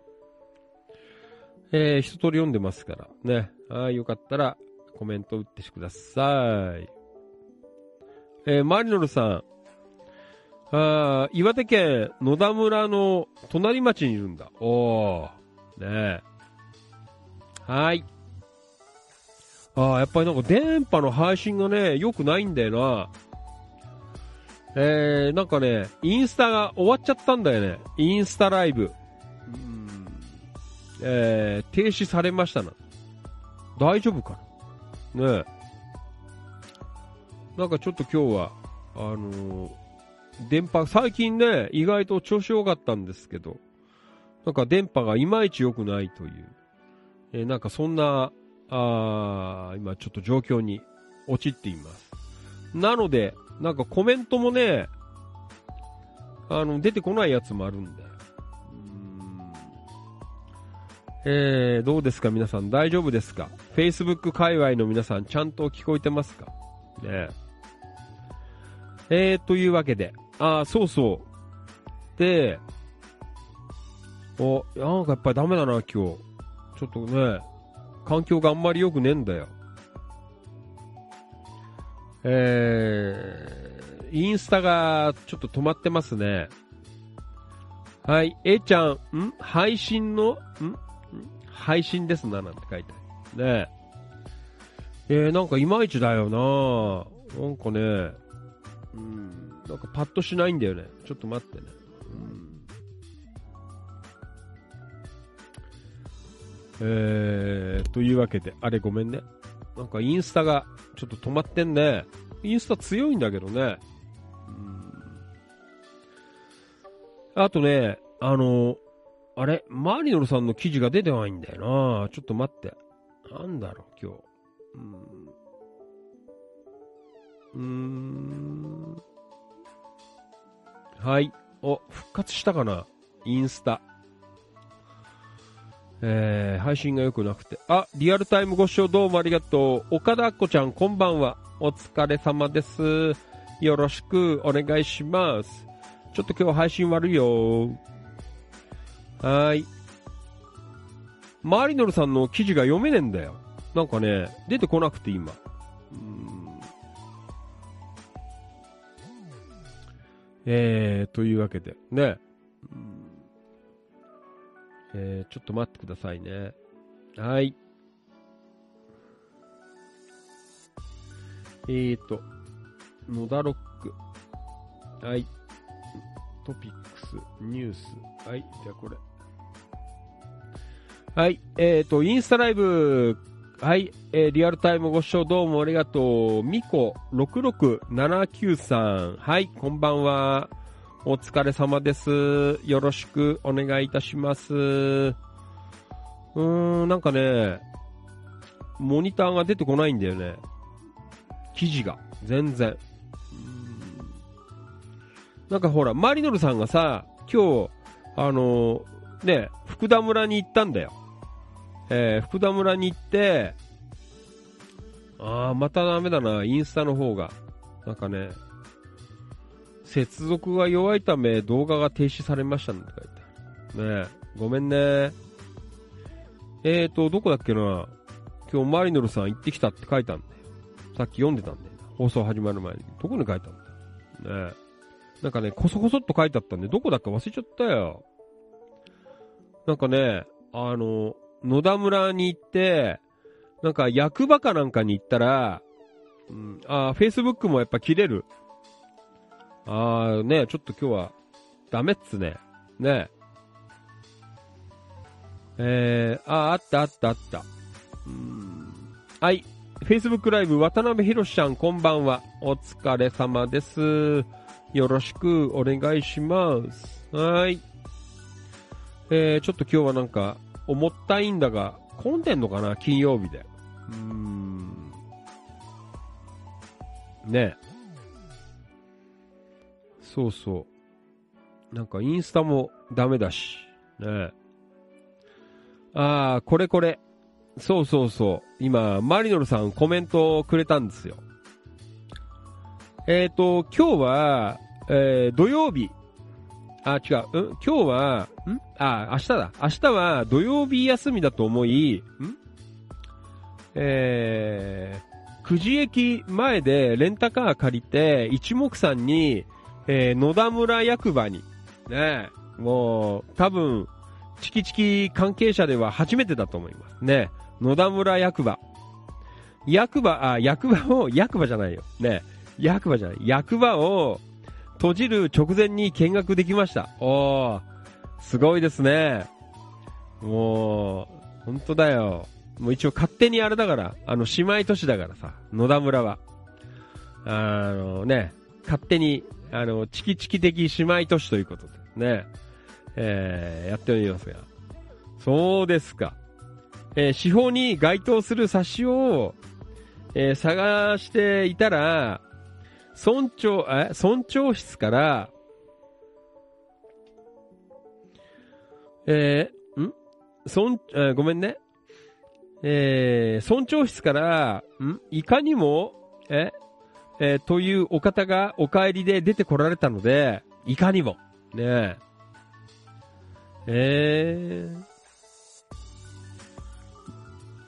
えー、一通り読んでますから。ね。はい、よかったらコメント打ってください。えー、マリノルさん。あー岩手県野田村の隣町にいるんだ。おー。ねえ。はい。ああ、やっぱりなんか電波の配信がね、良くないんだよな。えー、なんかね、インスタが終わっちゃったんだよね。インスタライブ。うんえー、停止されましたな。大丈夫かな？ねえ。なんかちょっと今日は、あのー電波、最近ね、意外と調子良かったんですけど、なんか電波がいまいち良くないという、えーなんかそんな、あー今ちょっと状況に陥っています。なので、なんかコメントもね、あの、出てこないやつもあるんで。うんえー、どうですか皆さん？大丈夫ですか ?Facebook 界隈の皆さんちゃんと聞こえてますか？ねえー、というわけで、あー、そうそう。で、お、なんかやっぱりダメだな、今日。ちょっとね、環境があんまり良くねえんだよ。えー、インスタがちょっと止まってますね。はい、A ちゃん、ん？配信の、ん？ん？配信ですな、なんて書いてある。ねえ。えー、なんかいまいちだよななんかね、うん、なんかパッとしないんだよね。ちょっと待ってね。うんえー、というわけで、あれごめんね。なんかインスタがちょっと止まってんね。インスタ強いんだけどね。あとね、あの、あれ、マリノルさんの記事が出てないんだよなちょっと待って。なんだろう、今日。うん。うーん。はい。お、復活したかな？インスタ。えー、配信が良くなくて。あ、リアルタイムご視聴どうもありがとう。岡田あっこちゃん、こんばんは。お疲れ様です。よろしくお願いします。ちょっと今日配信悪いよ。はーい。マリノルさんの記事が読めねえんだよ。なんかね、出てこなくて今。えー、というわけで、ね。うんえー、ちょっと待ってくださいね。はい。えーと、野田ロック。はい。トピックス、ニュース。はい。じゃあこれ。はい。えーと、インスタライブ。はい。えーリアルタイムご視聴どうもありがとう。ミコ6679さん。はい。こんばんは。お疲れ様です。よろしくお願いいたします。うーん、なんかね、モニターが出てこないんだよね。記事が。全然。なんかほら、マリノルさんがさ、今日、あのね、福田村に行ったんだよ。えー福田村に行って、あー、またダメだな、インスタの方が。なんかね、接続が弱いため動画が停止されましたなんて書いてある。ねえ、ごめんね。えーと、どこだっけな今日マリノルさん行ってきたって書いたんだよ。さっき読んでたんだよ。放送始まる前に。どこに書いてあったのねなんかね、こそこそっと書いてあったんで、どこだか忘れちゃったよ。なんかね、あの、野田村に行って、なんか役場かなんかに行ったら、うん、あ、Facebook もやっぱ切れる。あーね、ちょっと今日は、ダメっつね。ねえー、あー、あったあったあった。うんはい。Facebook ライブ、渡辺博さん、こんばんは。お疲れ様です。よろしくお願いします。はい。えー、ちょっと今日はなんか、重たいんだが、混んでんのかな？金曜日で。うーん。ねえそうそう。なんかインスタもダメだし。ねあー、これこれ。そうそうそう。今、マリノルさんコメントをくれたんですよ。えっ、と、今日は、えー土曜日。あ、違う。うん？今日は、ん？あ、明日だ。明日は土曜日休みだと思い、ん？えー、久慈駅前でレンタカー借りて、一目散に、えー野田村役場に、ね、もう、多分、チキチキ関係者では初めてだと思います。ね、野田村役場。役場、あ、役場を、役場じゃないよ。ね、役場じゃない。役場を閉じる直前に見学できました。おー、すごいですね。もう、本当だよ。もう一応勝手にあれだから、あの、姉妹都市だからさ、野田村は。あのね、勝手に、あの、チキチキ的姉妹都市ということですね、えー、やっておりますが。そうですか。えー司法に該当する冊子を、えー探していたら、村長、え村長室から、えーん？村、えーごめんね。えー村長室から、ん？いかにも、ええーというお方がお帰りで出てこられたので、いかにも。ねえ。えー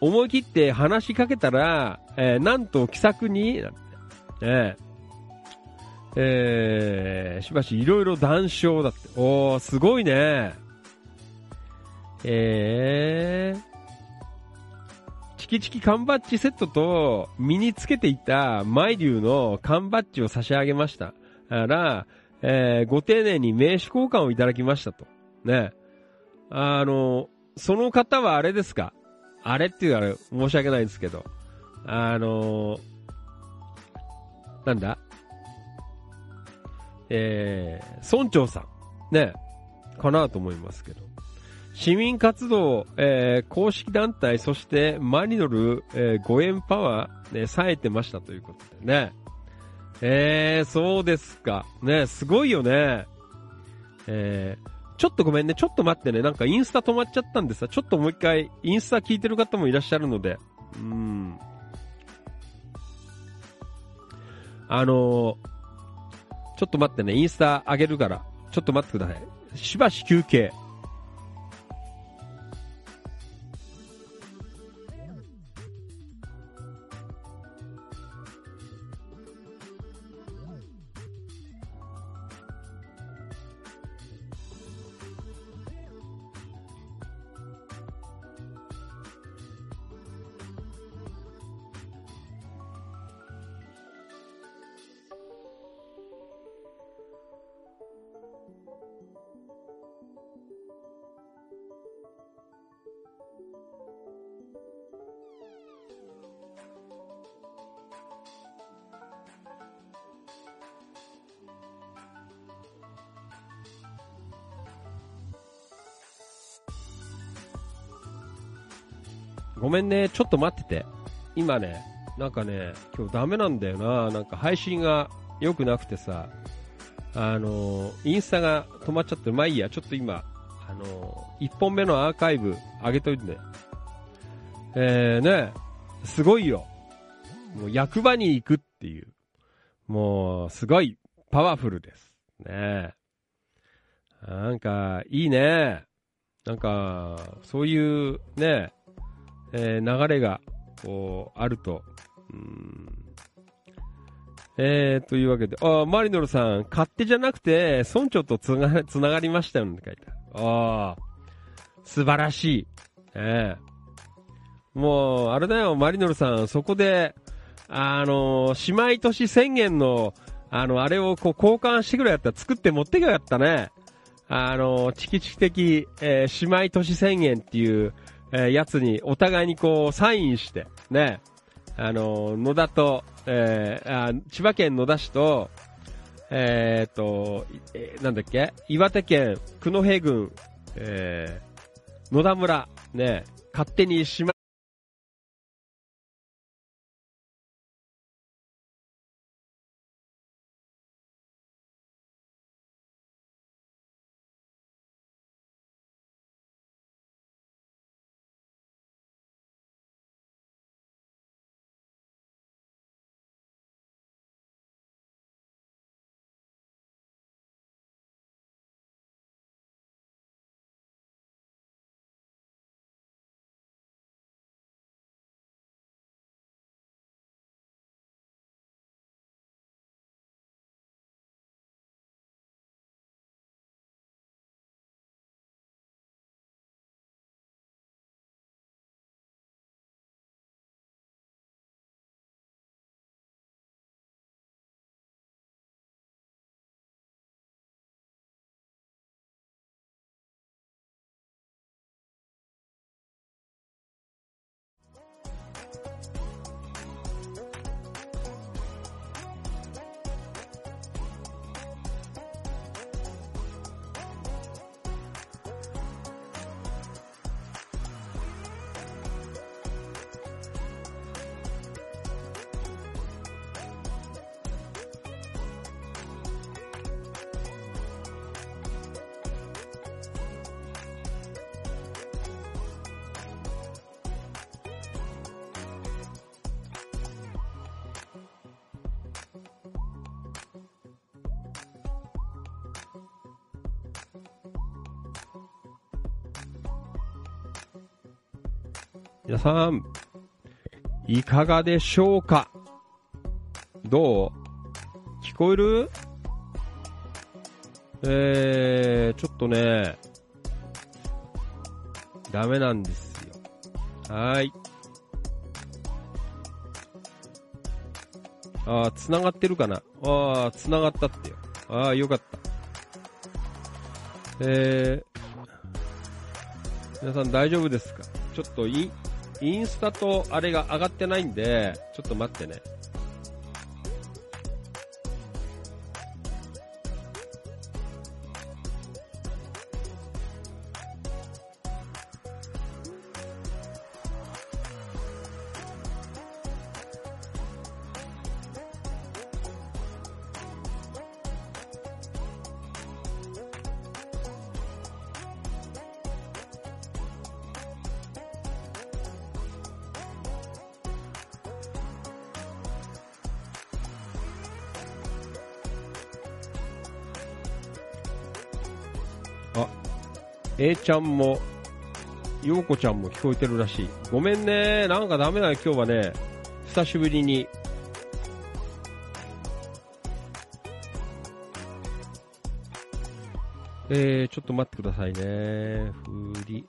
思い切って話しかけたら、えーなんと気さくに、なんてねえーしばしいろいろ談笑だって。おー、すごいね。えー、チキチキ缶バッジセットと身につけていたマイリュウの缶バッジを差し上げました。あら、えーご丁寧に名刺交換をいただきましたと。ね。あの、その方はあれですか？あれっていうあれ、申し訳ないんですけど。あのなんだ？えー、村長さん。ね。かなと思いますけど。市民活動、えー公式団体、そしてマリノル、えー、ご縁パワー、ね、冴えてましたということでね。えー、そうですか。ね、すごいよね。えー、ちょっとごめんね、ちょっと待ってね、なんかインスタ止まっちゃったんでさ、ちょっともう一回、インスタ聞いてる方もいらっしゃるので、うん。あのーちょっと待ってね、インスタ上げるから、ちょっと待ってください。しばし休憩。めんね、ちょっと待ってて。今ね、なんかね、今日ダメなんだよな。なんか配信が良くなくてさ、あのインスタが止まっちゃって、まあいいや、ちょっと今、あの、1本目のアーカイブ上げといてね。えー、ね、すごいよ。もう役場に行くっていう。もう、すごいパワフルです。ねなんか、いいね。なんか、そういうね、えー流れが、こう、あると、うん、えー、というわけで、あマリノルさん、勝手じゃなくて、村長とつなつながりましたよって書いてある。ああ、素晴らしい。ええもう、あれだよ、マリノルさん、そこで、あの姉妹都市宣言の、あの、あれをこう交換してくれやったら作って持ってけばやったね。あのチキチキ的、えー姉妹都市宣言っていう、えーやつにお互いにこうサインして、ね。あの野田と、えーあ千葉県野田市と、えー、と、えーなんだっけ？岩手県九戸郡、えー野田村、ね。勝手に姉皆さん、いかがでしょうか？どう？聞こえる？えー、ちょっとね、ダメなんですよ。はーい。あー、繋がってるかな？あー、繋がったってよ。あー、よかった。えー、皆さん大丈夫ですか？ちょっとイン、インスタとあれが上がってないんで、ちょっと待ってね。ちゃんも、ようこちゃんも聞こえてるらしい。ごめんね。なんかダメだよ、今日はね。久しぶりに。えー、ちょっと待ってくださいね。ふり。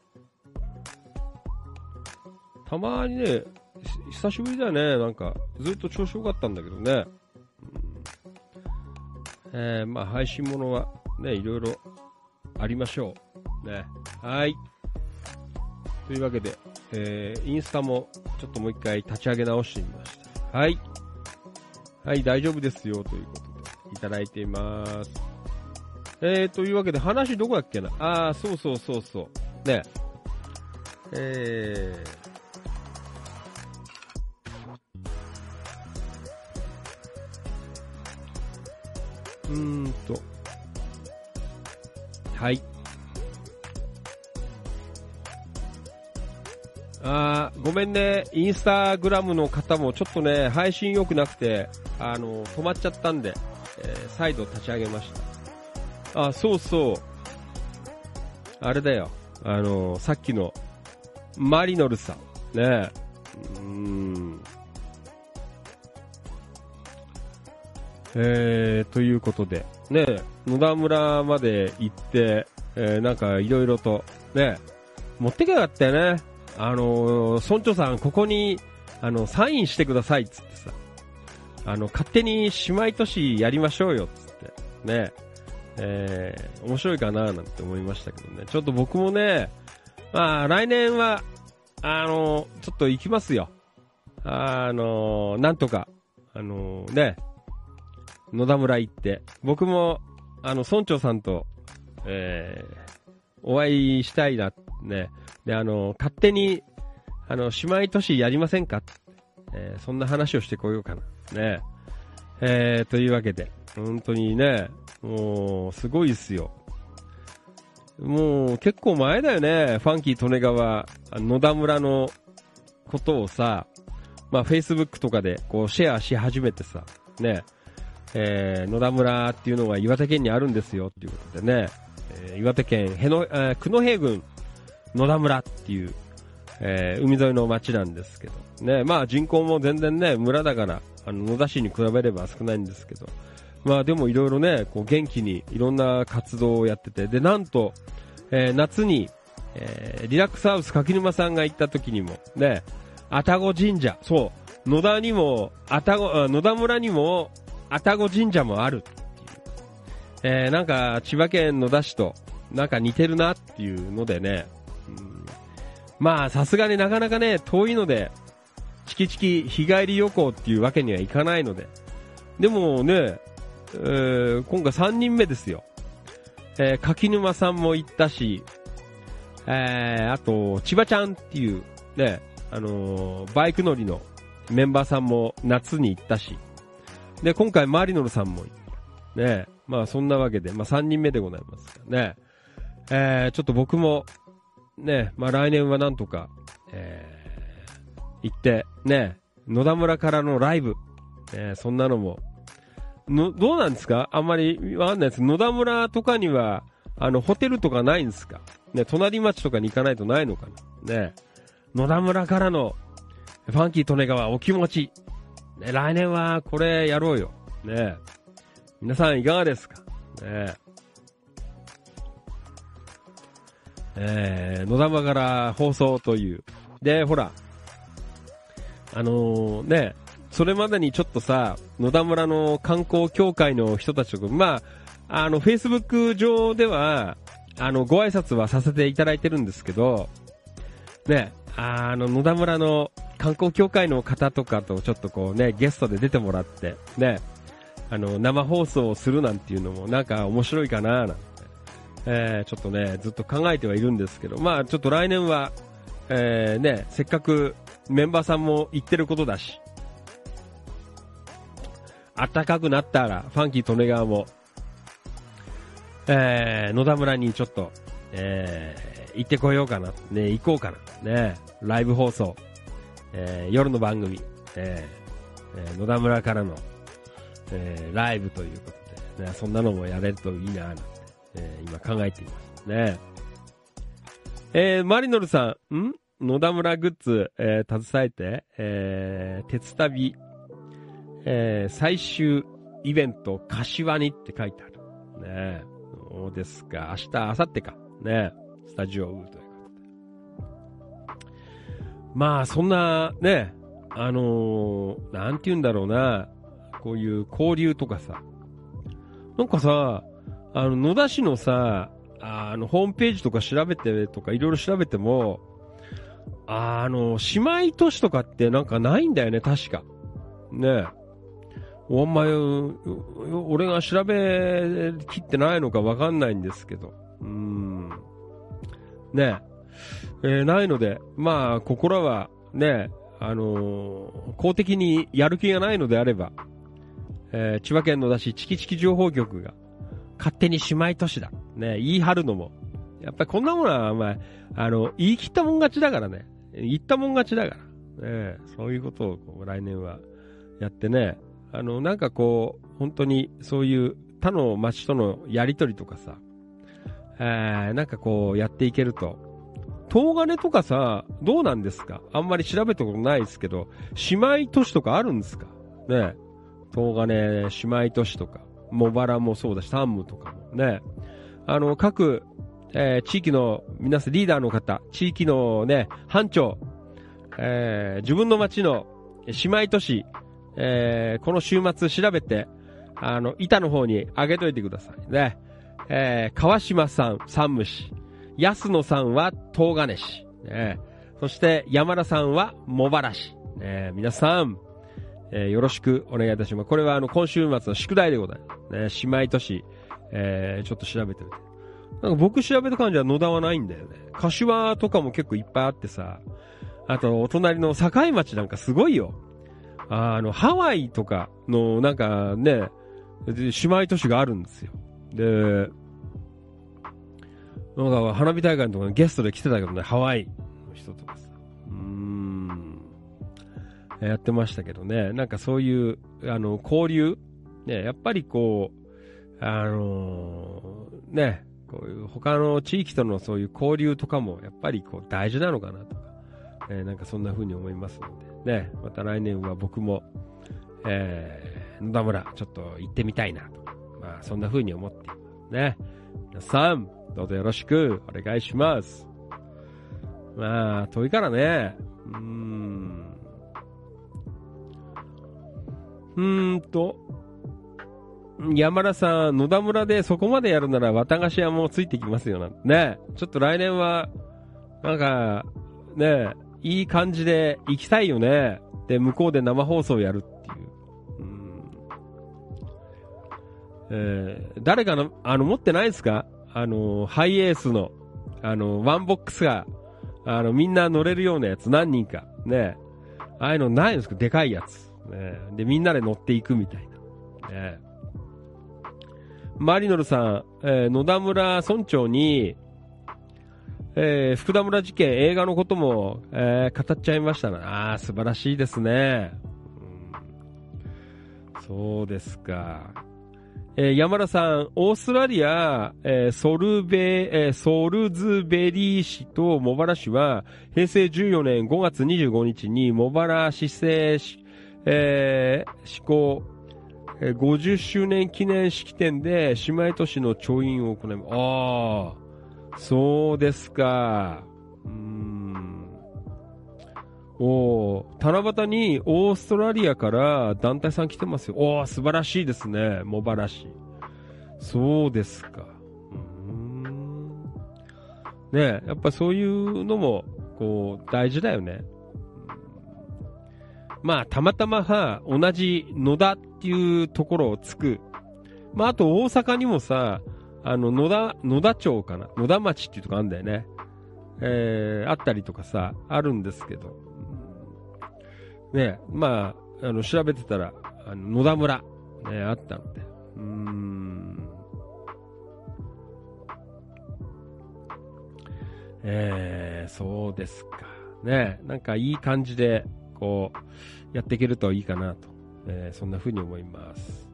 たまにね、久しぶりだよね。なんか、ずっと調子良かったんだけどね。うんえー、まあ、配信ものはね、いろいろありましょう。ね。はい。というわけで、えー、インスタもちょっともう一回立ち上げ直してみました。はい。はい、大丈夫ですよ、ということで、いただいています。えー、というわけで、話どこだっけな？あー、そうそうそうそう。ね。えー、うーんと、はい。あーごめんね、インスタグラムの方もちょっとね、配信良くなくて、あの、止まっちゃったんで、えー再度立ち上げました。あ、そうそう。あれだよ。あの、さっきの、マリノルさん。ねうーん。えー、ということで、ねえ、野田村まで行って、えー、なんかいろいろと、ねえ、持ってけばよかったよね。あのー、村長さん、ここに、あの、サインしてくださいつってさ、あの、勝手に姉妹都市やりましょうよっつって、ね、えー、面白いかななんて思いましたけどね。ちょっと僕もね、まあ、来年は、あのー、ちょっと行きますよ。あのー、なんとか、あの、ね、野田村行って、僕も、あの、村長さんと、えー、お会いしたいな、ね。で、あの、勝手に、あの、姉妹都市やりませんか？えー、そんな話をしてこようかな。ね。えー、というわけで、本当にね、もう、すごいっすよ。もう、結構前だよね、ファンキー利根川、野田村のことをさ、まあ、Facebook とかで、こう、シェアし始めてさ、ね。えー、野田村っていうのが岩手県にあるんですよっていうことでね、えー、岩手県への、えー、久野平郡野田村っていう、えー、海沿いの町なんですけど、ね、まあ人口も全然ね、村だから、あの、野田市に比べれば少ないんですけど、まあでもいろいろね、こう元気にいろんな活動をやってて、で、なんと、えー、夏に、えー、リラックスハウス柿沼さんが行った時にも、ね、愛宕神社、そう、野田にも、愛宕、野田村にも、愛宕神社もあるっていう。えー、なんか、千葉県野田市と、なんか似てるなっていうのでね、まあ、さすがになかなかね、遠いので、チキチキ日帰り旅行っていうわけにはいかないので、でもね、えー、今回3人目ですよ。えー、柿沼さんも行ったし、えー、あと、千葉ちゃんっていう、ね、あのー、バイク乗りのメンバーさんも夏に行ったし、で、今回マリノルさんも、ね、まあそんなわけで、まあ3人目でございますね。えー、ちょっと僕も、ね、まあ来年はなんとか、えー、行って、ね、野田村からのライブ、えー、そんなのも、の、どうなんですか？あんまりわかんないです。野田村とかには、あの、ホテルとかないんですか？ね、隣町とかに行かないとないのかな？ね、野田村からの、ファンキー利根川お気持ち、ね、来年はこれやろうよ。ね皆さんいかがですか？ね。えー、野玉から放送という。で、ほら、あのー、ね、それまでにちょっとさ、野田村の観光協会の人たちとか、まあ、あの、Facebook 上では、あの、ご挨拶はさせていただいてるんですけど、ね、あの、野田村の観光協会の方とかとちょっとこうね、ゲストで出てもらって、ね、あの、生放送をするなんていうのもなんか面白いかななん、えー、ちょっとね、ずっと考えてはいるんですけど、まあちょっと来年は、えー、ね、せっかくメンバーさんも言ってることだし、暖かくなったら、ファンキー利根川も、えー、野田村にちょっと、えー、行ってこようかな。ね、行こうかな。ね、ライブ放送。えー、夜の番組。えー、えー、野田村からの、えー、ライブということで、ね、そんなのもやれるといいななんて、えー、今考えています。ね。えー、マリノルさん、ん？野田村グッズ、えー、携えて、えー、鉄旅、えー、最終イベント、柏にって書いてある。ねそうですか。明日、明後日か。ねスタジオウーということで。まあ、そんな、ね、あのー、なんて言うんだろうな、こういう交流とかさ。なんかさ、あの、野田市のさ、あの、ホームページとか調べてとかいろいろ調べても、あの、姉妹都市とかってなんかないんだよね、確か。ねえ。お前、俺が調べきってないのかわかんないんですけど。うん。ねえ。えーないので、まあ、ここらは、ね、あのー公的にやる気がないのであれば、えー千葉県野田市チキチキ情報局が、勝手に姉妹都市だ。ね、言い張るのも。やっぱりこんなものは、まあ、あの、言い切ったもん勝ちだからね。言ったもん勝ちだから。ね、そういうことをこう来年はやってね。あの、なんかこう、本当にそういう他の町とのやりとりとかさ、えー、なんかこうやっていけると。東金とかさ、どうなんですか？あんまり調べたことないですけど、姉妹都市とかあるんですか？ね東金、姉妹都市とか、茂原もそうだし、山武とかもね、あの、各、えー地域の皆さん、リーダーの方、地域のね、班長、えー自分の町の姉妹都市、えーこの週末調べて、あの、板の方に上げといてくださいね。えー川島さん、山武市。安野さんは東金市。ね、そして山田さんは茂原市。ね、皆さん、えーよろしくお願いいたします。これはあの、今週末の宿題でございます。ね、姉妹都市、えーちょっと調べてみて。なんか僕調べた感じは野田はないんだよね。柏とかも結構いっぱいあってさ、あとお隣の境町なんかすごいよ。あの、ハワイとかのなんかね、姉妹都市があるんですよ。で、なんか花火大会のところにゲストで来てたけどね、ハワイの人とかさ。やってましたけどね、なんかそういう、あの、交流ね、やっぱりこう、あのーね、こういう他の地域とのそういう交流とかもやっぱりこう大事なのかなとか、えーなんかそんな風に思いますので、ね、また来年は僕も、えー野田村ちょっと行ってみたいなと、まあそんな風に思っていますね。皆さん、どうぞよろしくお願いします。まあ、遠いからね、うーん。うーんと、山田さん、野田村でそこまでやるなら綿菓子屋もついてきますよなんてね。ちょっと来年は、なんか、ね、いい感じで行きたいよね。で、向こうで生放送やるっていう。うんえー誰かの、あの、持ってないですか？あの、ハイエースの、あの、ワンボックスが、あの、みんな乗れるようなやつ何人か。ね。ああいうのないんですか？でかいやつ。ね。で、みんなで乗っていくみたいな。ね。マリノルさん、えー野田村村長に、えー福田村事件、映画のことも、えー語っちゃいましたな。あ、素晴らしいですね。うんそうですか。えー山田さん、オーストラリア、えーソルベ、えーソルズベリー市と茂原市は、平成14年5月25日に茂原市政、えー施行、えー50周年記念式典で姉妹都市の調印を行います。ああ、そうですか。うん。おー七夕にオーストラリアから団体さん来てますよ。おー素晴らしいですね。茂原市。そうですか。うん。ねやっぱそういうのも、こう、大事だよね。まあ、たまたまは、同じ野田っていうところをつく。まあ、あと大阪にもさ、あの、野田、野田町かな？野田町っていうとこあるんだよね。えー、あったりとかさ、あるんですけど。ねまあ、あの、調べてたら、あの、野田村、ね、あったので。うーん。えー、そうですか。ねなんかいい感じで、こう、やっていけるといいかなと。えーそんな風に思います。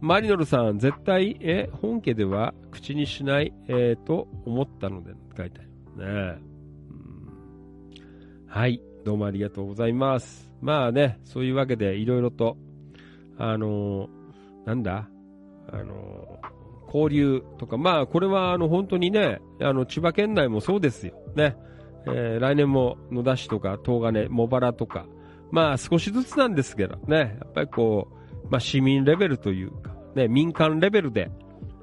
マリノルさん、絶対、え、本家では口にしない、えーと思ったので、書いてある。ねうんはい、どうもありがとうございます。まあね、そういうわけで、いろいろと、あのーなんだ？あのー交流とか、まあ、これは、あの、本当にね、あの、千葉県内もそうですよ。ね。えー来年も野田市とか東金、茂原とか、まあ少しずつなんですけどね、やっぱりこう、まあ市民レベルというか、ね、民間レベルで、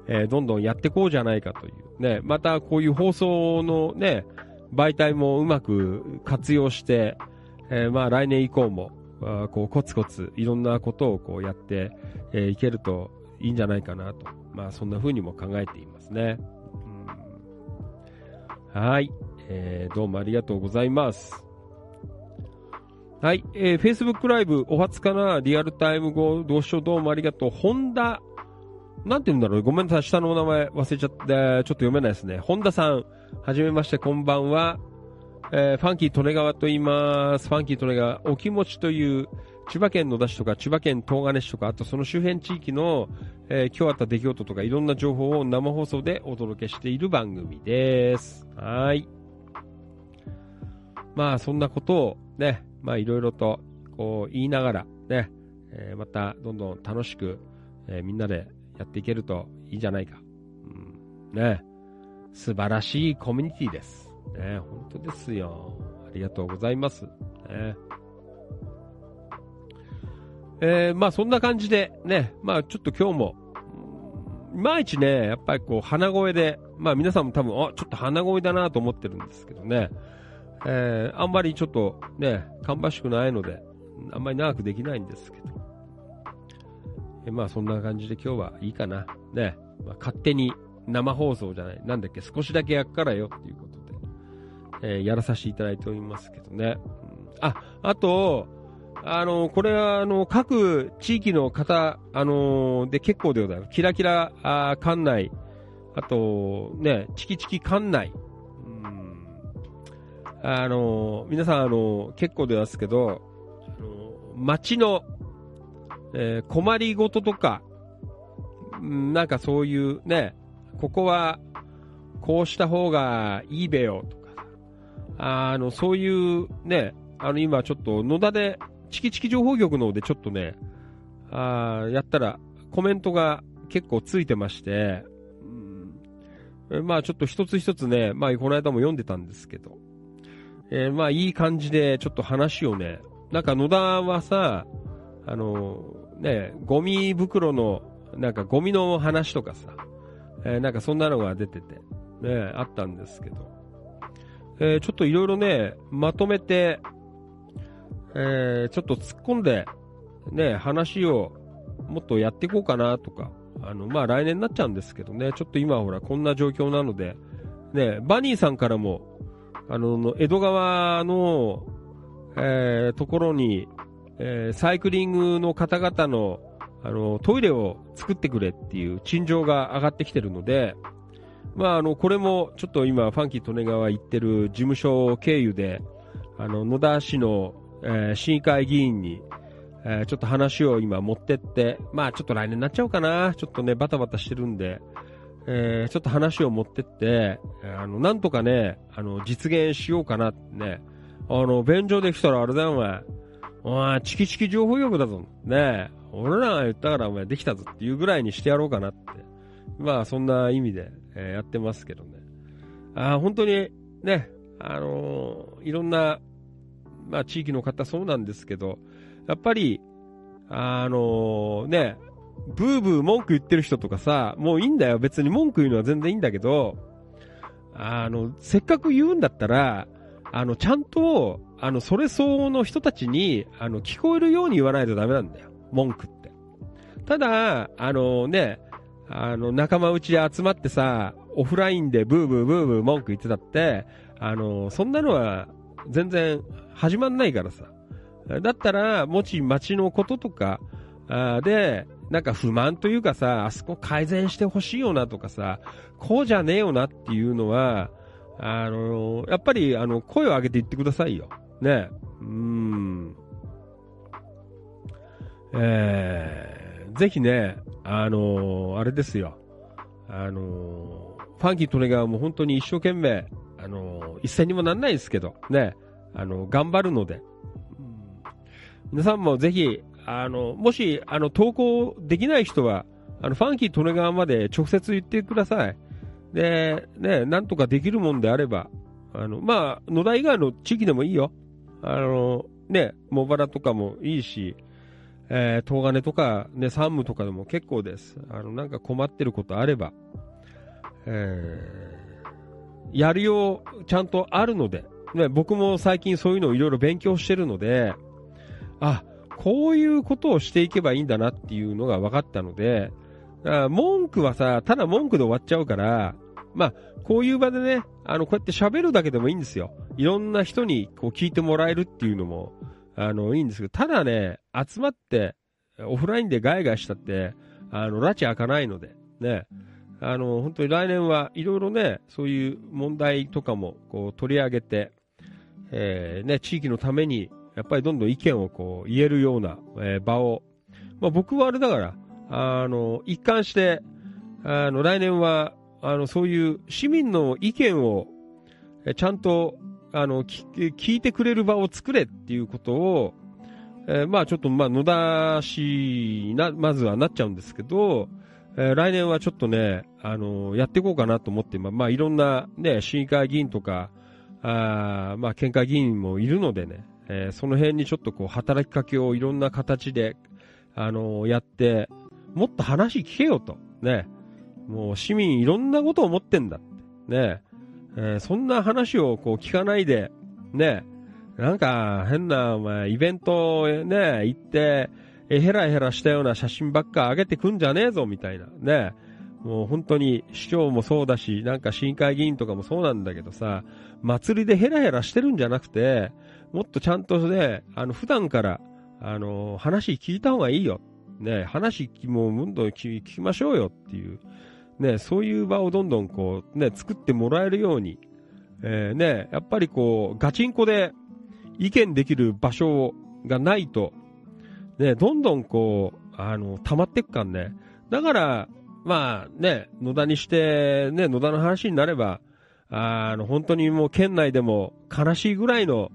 えーどんどんやっていこうじゃないかという、ね、またこういう放送のね、媒体もうまく活用して、えーまあ来年以降も、あこうコツコツいろんなことをこうやって、えーいけるといいんじゃないかなと、まあそんな風にも考えていますね。うんはい。えーどうもありがとうございます。はい。えー、Facebook ライブ、お初かな？リアルタイム後、どうしよう？どうもありがとう。本田、なんて言うんだろう？ごめんなさい。下のお名前忘れちゃって、ちょっと読めないですね。本田さん、はじめまして、こんばんは。えーファンキー利根川と言います。ファンキー利根川、お気持ちという、千葉県野田市とか、千葉県東金市とか、あとその周辺地域の、えー今日あった出来事とか、いろんな情報を生放送でお届けしている番組です。はい。まあ、そんなことをね、まあ、いろいろと、こう、言いながら、ね、えーまたどんどん楽しく、えーみんなでやっていけるといいじゃないか。うん、ね素晴らしいコミュニティです。ね本当ですよ。ありがとうございます。ねえーまあそんな感じでね、まあちょっと今日も、いまいちね、やっぱりこう鼻声で、まあ皆さんも多分、あ、ちょっと鼻声だなと思ってるんですけどね、えーあんまりちょっとね、芳しくないので、あんまり長くできないんですけど、えまあそんな感じで今日はいいかな。ね、まあ、勝手に生放送じゃない、なんだっけ、少しだけやっからよっていうことで、えーやらさせていただいておりますけどね。うん。あ、あと、あの、これは、あの、各地域の方、あので結構でございます。キラキラ、あ館内、あと、ね、チキチキ館内、あの、皆さん、あの、結構でますけど、あの、街の、えー困りごととか、なんかそういうね、ここは、こうした方がいいべよとか、あの、そういうね、あの、今ちょっと野田で、チキチキ情報局の方でちょっとね、あやったらコメントが結構ついてまして、うん。まあちょっと一つ一つね、まあこの間も読んでたんですけど、えーまあいい感じでちょっと話をね、なんか野田はさ、あのね、ゴミ袋の、なんかゴミの話とかさ、えーなんかそんなのが出てて、ね、あったんですけど、えーちょっといろいろね、まとめて、えーちょっと突っ込んで、ね、話をもっとやっていこうかなとか、あの、まあ、来年になっちゃうんですけどね、ちょっと今ほら、こんな状況なので、ね、バニーさんからも、あの、江戸川の、えーところに、えーサイクリングの方々の、あの、トイレを作ってくれっていう陳情が上がってきてるので、まあ、あの、これも、ちょっと今、ファンキー利根川行ってる事務所経由で、あの、野田市の、えー市議会議員に、えーちょっと話を今持ってって、まあちょっと来年になっちゃうかな。ちょっとね、バタバタしてるんで、えーちょっと話を持ってって、えーあの、なんとかね、あの、実現しようかなってね。あの、便所できたらあれだよ、お前。お前、チキチキ情報局だぞ。ねえ。俺らが言ったからお前できたぞっていうぐらいにしてやろうかなって。まあ、そんな意味で、えーやってますけどね。あー本当に、ね、あのーいろんな、まあ、地域の方そうなんですけど、やっぱり、あのね、ブーブー文句言ってる人とかさ、もういいんだよ。別に文句言うのは全然いいんだけど、あの、せっかく言うんだったら、あの、ちゃんと、あの、それ相応の人たちに、あの、聞こえるように言わないとダメなんだよ。文句って。ただ、あのね、あの、仲間内で集まってさ、オフラインでブーブーブーブー文句言ってたって、あの、そんなのは全然始まんないからさ。だったら、もし街のこととか、あで、なんか不満というかさ、あそこ改善してほしいよなとかさ、こうじゃねえよなっていうのは、あのやっぱり、あの、声を上げて言ってくださいよ。ね。うん。えー、ぜひね、あのあれですよ。あのファンキー・利根川も本当に一生懸命、あの一銭にもなんないですけど、ね、あの、頑張るので、皆さんもぜひ、あの、もし、あの、投稿できない人は、あの、ファンキー・利根川まで直接言ってください。で、ね、なんとかできるもんであれば、あの、まあ、野田以外の地域でもいいよ。あの、ね、茂原とかもいいし、えー、東金とか、ね、山武とかでも結構です。あの、なんか困ってることあれば、えー、やるよう、ちゃんとあるので、ね、僕も最近そういうのをいろいろ勉強してるので、あ、こういうことをしていけばいいんだなっていうのが分かったので、あ文句はさ、ただ文句で終わっちゃうから、まあ、こういう場でね、あの、こうやって喋るだけでもいいんですよ。いろんな人にこう聞いてもらえるっていうのも、あの、いいんですけど、ただね、集まって、オフラインでガイガイしたって、あの、拉致開かないので、ね、あの、本当に来年はいろいろね、そういう問題とかもこう取り上げて、えーね、地域のために、やっぱりどんどん意見をこう言えるような、えー場を、まあ、僕はあれだから、あの、一貫して、あの、来年は、あの、そういう市民の意見を、えちゃんと、あの、き聞いてくれる場を作れっていうことを、えーまあちょっとまあ野田市な、まずはなっちゃうんですけど、えー来年はちょっとね、あのーやっていこうかなと思って、まあ、まあいろんなね、市議会議員とか、あまあ県会議員もいるのでね、えーその辺にちょっとこう働きかけをいろんな形で、あのーやって、もっと話聞けよと、ね、もう市民いろんなことを思ってんだって、ね、えーそんな話をこう聞かないで、ね、なんか変な、お前、イベントね、行って、えヘラヘラしたような写真ばっか上げてくんじゃねえぞ、みたいな。ね。もう本当に市長もそうだし、なんか市議会議員とかもそうなんだけどさ、祭りでヘラヘラしてるんじゃなくて、もっとちゃんとね、あの、普段から、あの、話聞いた方がいいよ。ね、話もうどんどん聞きましょうよっていう、ね、そういう場をどんどんこう、ね、作ってもらえるように、えーね、やっぱりこう、ガチンコで意見できる場所がないと、ね、どんどんこう、あの、溜まっていくからね。だから、まあね、野田にして、ね、野田の話になれば、あの、本当にもう県内でも悲しいぐらいの、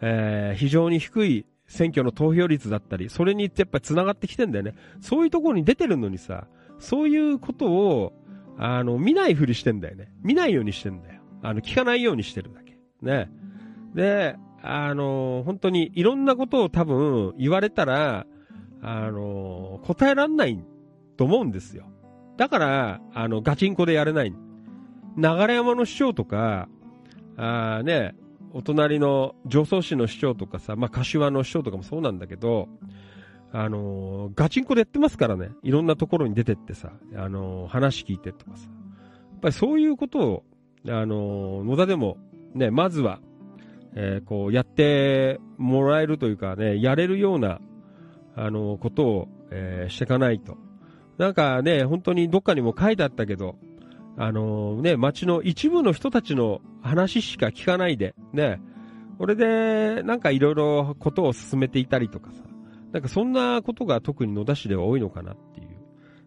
えー非常に低い選挙の投票率だったり、それにやっぱり繋がってきてんだよね。そういうところに出てるのにさ、そういうことを、あの、見ないふりしてんだよね。見ないようにしてんだよ。あの、聞かないようにしてるだけ。ね。で、あの、本当にいろんなことを多分言われたら、あの、答えらんないと思うんですよ。だから、あの、ガチンコでやれない。流山の市長とか、あね、お隣の常総市の市長とかさ、まあ、柏の市長とかもそうなんだけど、あのーガチンコでやってますからね。いろんなところに出てってさ、あのー話聞いてとかさ。やっぱりそういうことを、あのー野田でも、ね、まずは、えこう、やってもらえるというかね、やれるような、あのことを、えしていかないと。なんかね、本当にどっかにも書いてあったけど、あのね、街の一部の人たちの話しか聞かないで、ね、これで、なんかいろいろことを進めていたりとかさ、なんかそんなことが特に野田市では多いのかなっていう、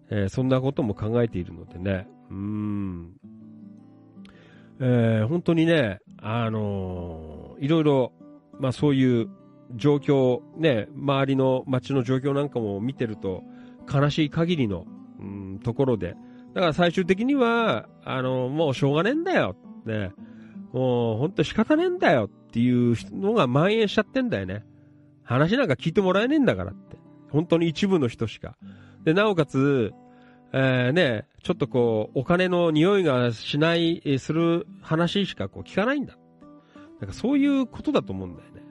えーそんなことも考えているのでね、うーん、えー本当にね、あのーいろいろ、まあそういう状況、ね、周りの街の状況なんかも見てると、悲しい限りの、うん、ところで、だから最終的には、あの、もうしょうがねえんだよ。ね。もう本当仕方ねえんだよっていうのが蔓延しちゃってんだよね。話なんか聞いてもらえねえんだからって。本当に一部の人しか。で、なおかつ、えーね、ちょっとこう、お金の匂いがしない、する話しかこう聞かないんだ。なんかそういうことだと思うんだよね。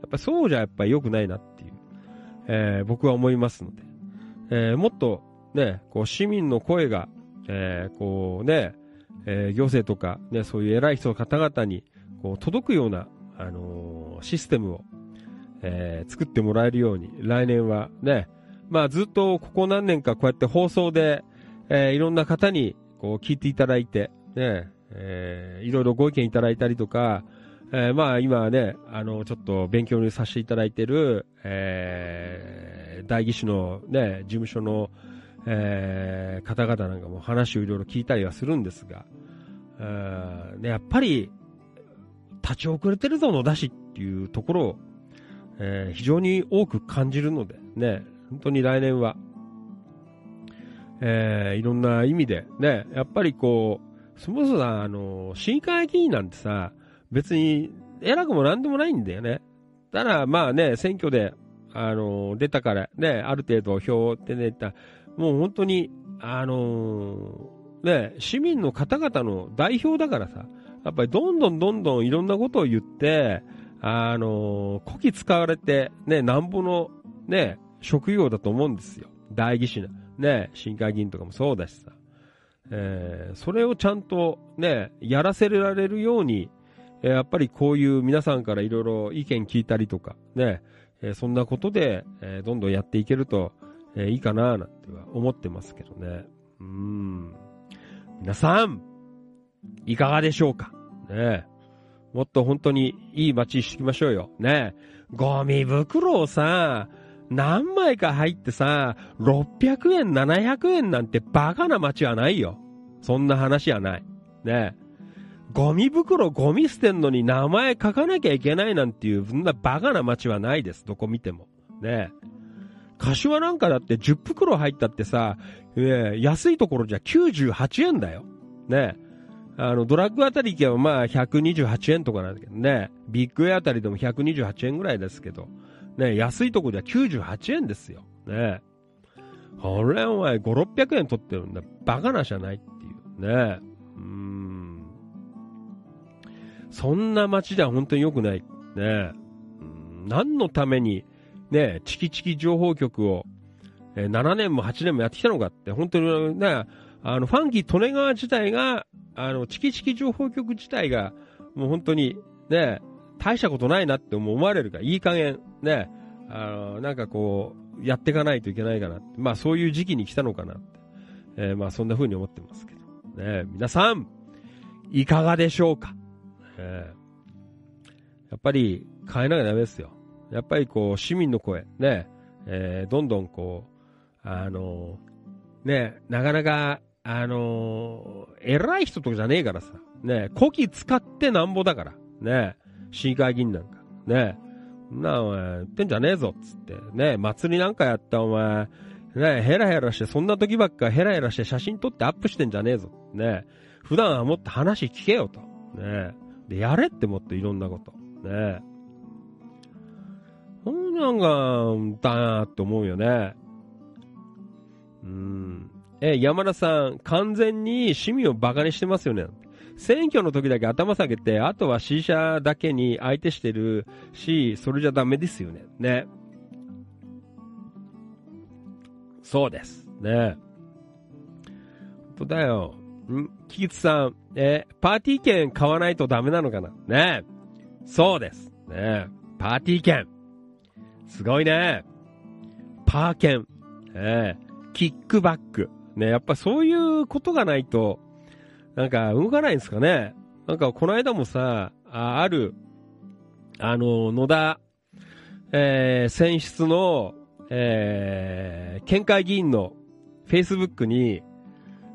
やっぱそうじゃやっぱり良くないなっていう、えー僕は思いますので。えーもっとね、こう市民の声が、えーこうね、えー行政とかね、そういう偉い人の方々にこう届くような、あのーシステムを、えー作ってもらえるように、来年はね、まあずっとここ何年かこうやって放送で、えーいろんな方にこう聞いていただいて、ね、えーいろいろご意見いただいたりとか、えーまあ今はね、あの、ちょっと勉強にさせていただいてる、えー、代議士のね、事務所の、えー方々なんかも話をいろいろ聞いたりはするんですが、えーね、やっぱり、立ち遅れてるぞ野田市っていうところを、えー非常に多く感じるので、ね、本当に来年は、えーいろんな意味で、ね、やっぱりこう、そもそもさ、あの、市議会議員なんてさ、別に偉くもなんでもないんだよね。ただ、まあね、選挙で、あの、出たから、ね、ある程度票ってね、もう本当に、あのね、市民の方々の代表だからさ、やっぱりどんどんどんどんいろんなことを言って、あのこき使われて、ね、なんぼの、ね、職業だと思うんですよ。代議士な、ね、市議会議員とかもそうだしさ。えーそれをちゃんとね、やらせられるように、えやっぱりこういう皆さんからいろいろ意見聞いたりとか、ね、えそんなことで、えどんどんやっていけると、えーいいかななんては思ってますけどね。うん。皆さん、いかがでしょうか？ねもっと本当にいい街にしていきましょうよ。ねゴミ袋をさ、何枚か入ってさ、600円、700円なんてバカな街はないよ。そんな話はない。ねゴミ袋、ゴミ捨てんのに名前書かなきゃいけないなんていう、そんなバカな街はないです。どこ見ても。ね柏なんかだって10袋入ったってさ、えー安いところじゃ98円だよ。ねあの、ドラッグあたり行けばまあ128円とかなんだけどね。ビッグウェイあたりでも128円ぐらいですけど。ね安いところじゃ98円ですよ。ねこれお前5、600円取ってるんだ。バカなじゃないっていうね。うん。そんな街では本当に良くない。ねうん何のために、ねチキチキ情報局を、えー7年も8年もやってきたのかって、本当にね、あの、ファンキー利根川自体が、あの、チキチキ情報局自体が、もう本当に、ね、大したことないなって思われるから、いい加減、ね、あの、なんかこう、やっていかないといけないかな。まあそういう時期に来たのかなって。えーまあそんな風に思ってますけど。ね、皆さん、いかがでしょうか、えーやっぱり変えなきゃダメですよ。やっぱりこう、市民の声、ね、えーどんどんこう、あのね、なかなか、あの偉い人とかじゃねえからさ、ね、古希使ってなんぼだから、ね、市議会議員なんか、ね、そんなお前、言ってんじゃねえぞっ、つって、ね、祭りなんかやったお前、ね、ヘラヘラして、そんな時ばっかヘラヘラして写真撮ってアップしてんじゃねえぞ、ね、普段はもっと話聞けよと、ね、で、やれってもっといろんなこと、ね、そんなんが、だなって思うよね。うん。え、山田さん、完全に市民をバカにしてますよね。選挙の時だけ頭下げて、あとは C 社だけに相手してるし、それじゃダメですよね。ね。そうです。ね。本当だよ。んキキツさん、え、パーティー券買わないとダメなのかなね。そうです。ね。パーティー券。すごいね。パー券。ええキックバック。ね、やっぱそういうことがないと、なんか動かないんですかね。なんかこの間もさ、あある、あの、野田、えー選出の、えー県会議員の Facebook に、